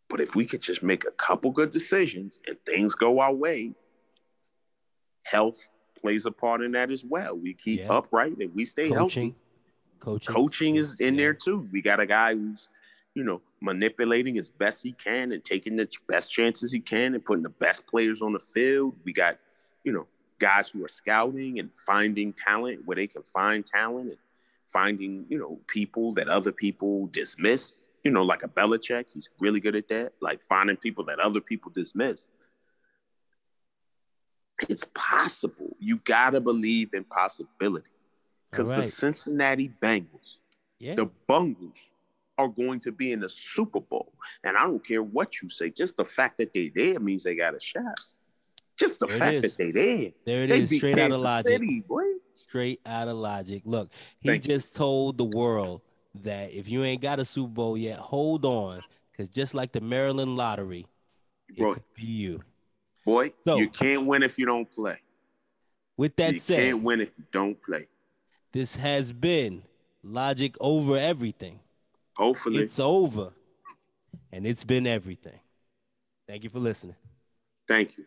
Speaker 1: But if we could just make a couple good decisions and things go our way, health plays a part in that as well. We keep
Speaker 2: Yeah.
Speaker 1: upright and we stay
Speaker 2: Coaching.
Speaker 1: healthy.
Speaker 2: Coaching.
Speaker 1: Coaching is in
Speaker 2: Yeah.
Speaker 1: there too. We got a guy who's, you know, manipulating as best he can and taking the best chances he can and putting the best players on the field. We got, you know, guys who are scouting and finding talent where they can find talent and finding, you know, people that other people dismiss. You know, like a Belichick, he's really good at that. Like finding people that other people dismiss. It's possible. You gotta believe in possibility. Because
Speaker 2: All
Speaker 1: the. Cincinnati Bengals,
Speaker 2: Yeah.
Speaker 1: the Bungles, are going to be in the Super Bowl. And I don't care what you say, just the fact that they're there means they got a shot. Just the
Speaker 2: There
Speaker 1: fact that they're there.
Speaker 2: there it
Speaker 1: They
Speaker 2: is. Straight out of logic.
Speaker 1: City, boy.
Speaker 2: Straight out of logic. Look, he
Speaker 1: Thank you.
Speaker 2: just told the world that if you ain't got a Super Bowl yet, hold on, because just like the Maryland lottery, it
Speaker 1: Bro.
Speaker 2: could be you.
Speaker 1: Boy,
Speaker 2: So-
Speaker 1: you can't win if you don't play.
Speaker 2: With that
Speaker 1: you
Speaker 2: said,
Speaker 1: can't win if you don't play.
Speaker 2: this has been logic over everything.
Speaker 1: Hopefully.
Speaker 2: It's over, and it's been everything. Thank you for listening.
Speaker 1: Thank you.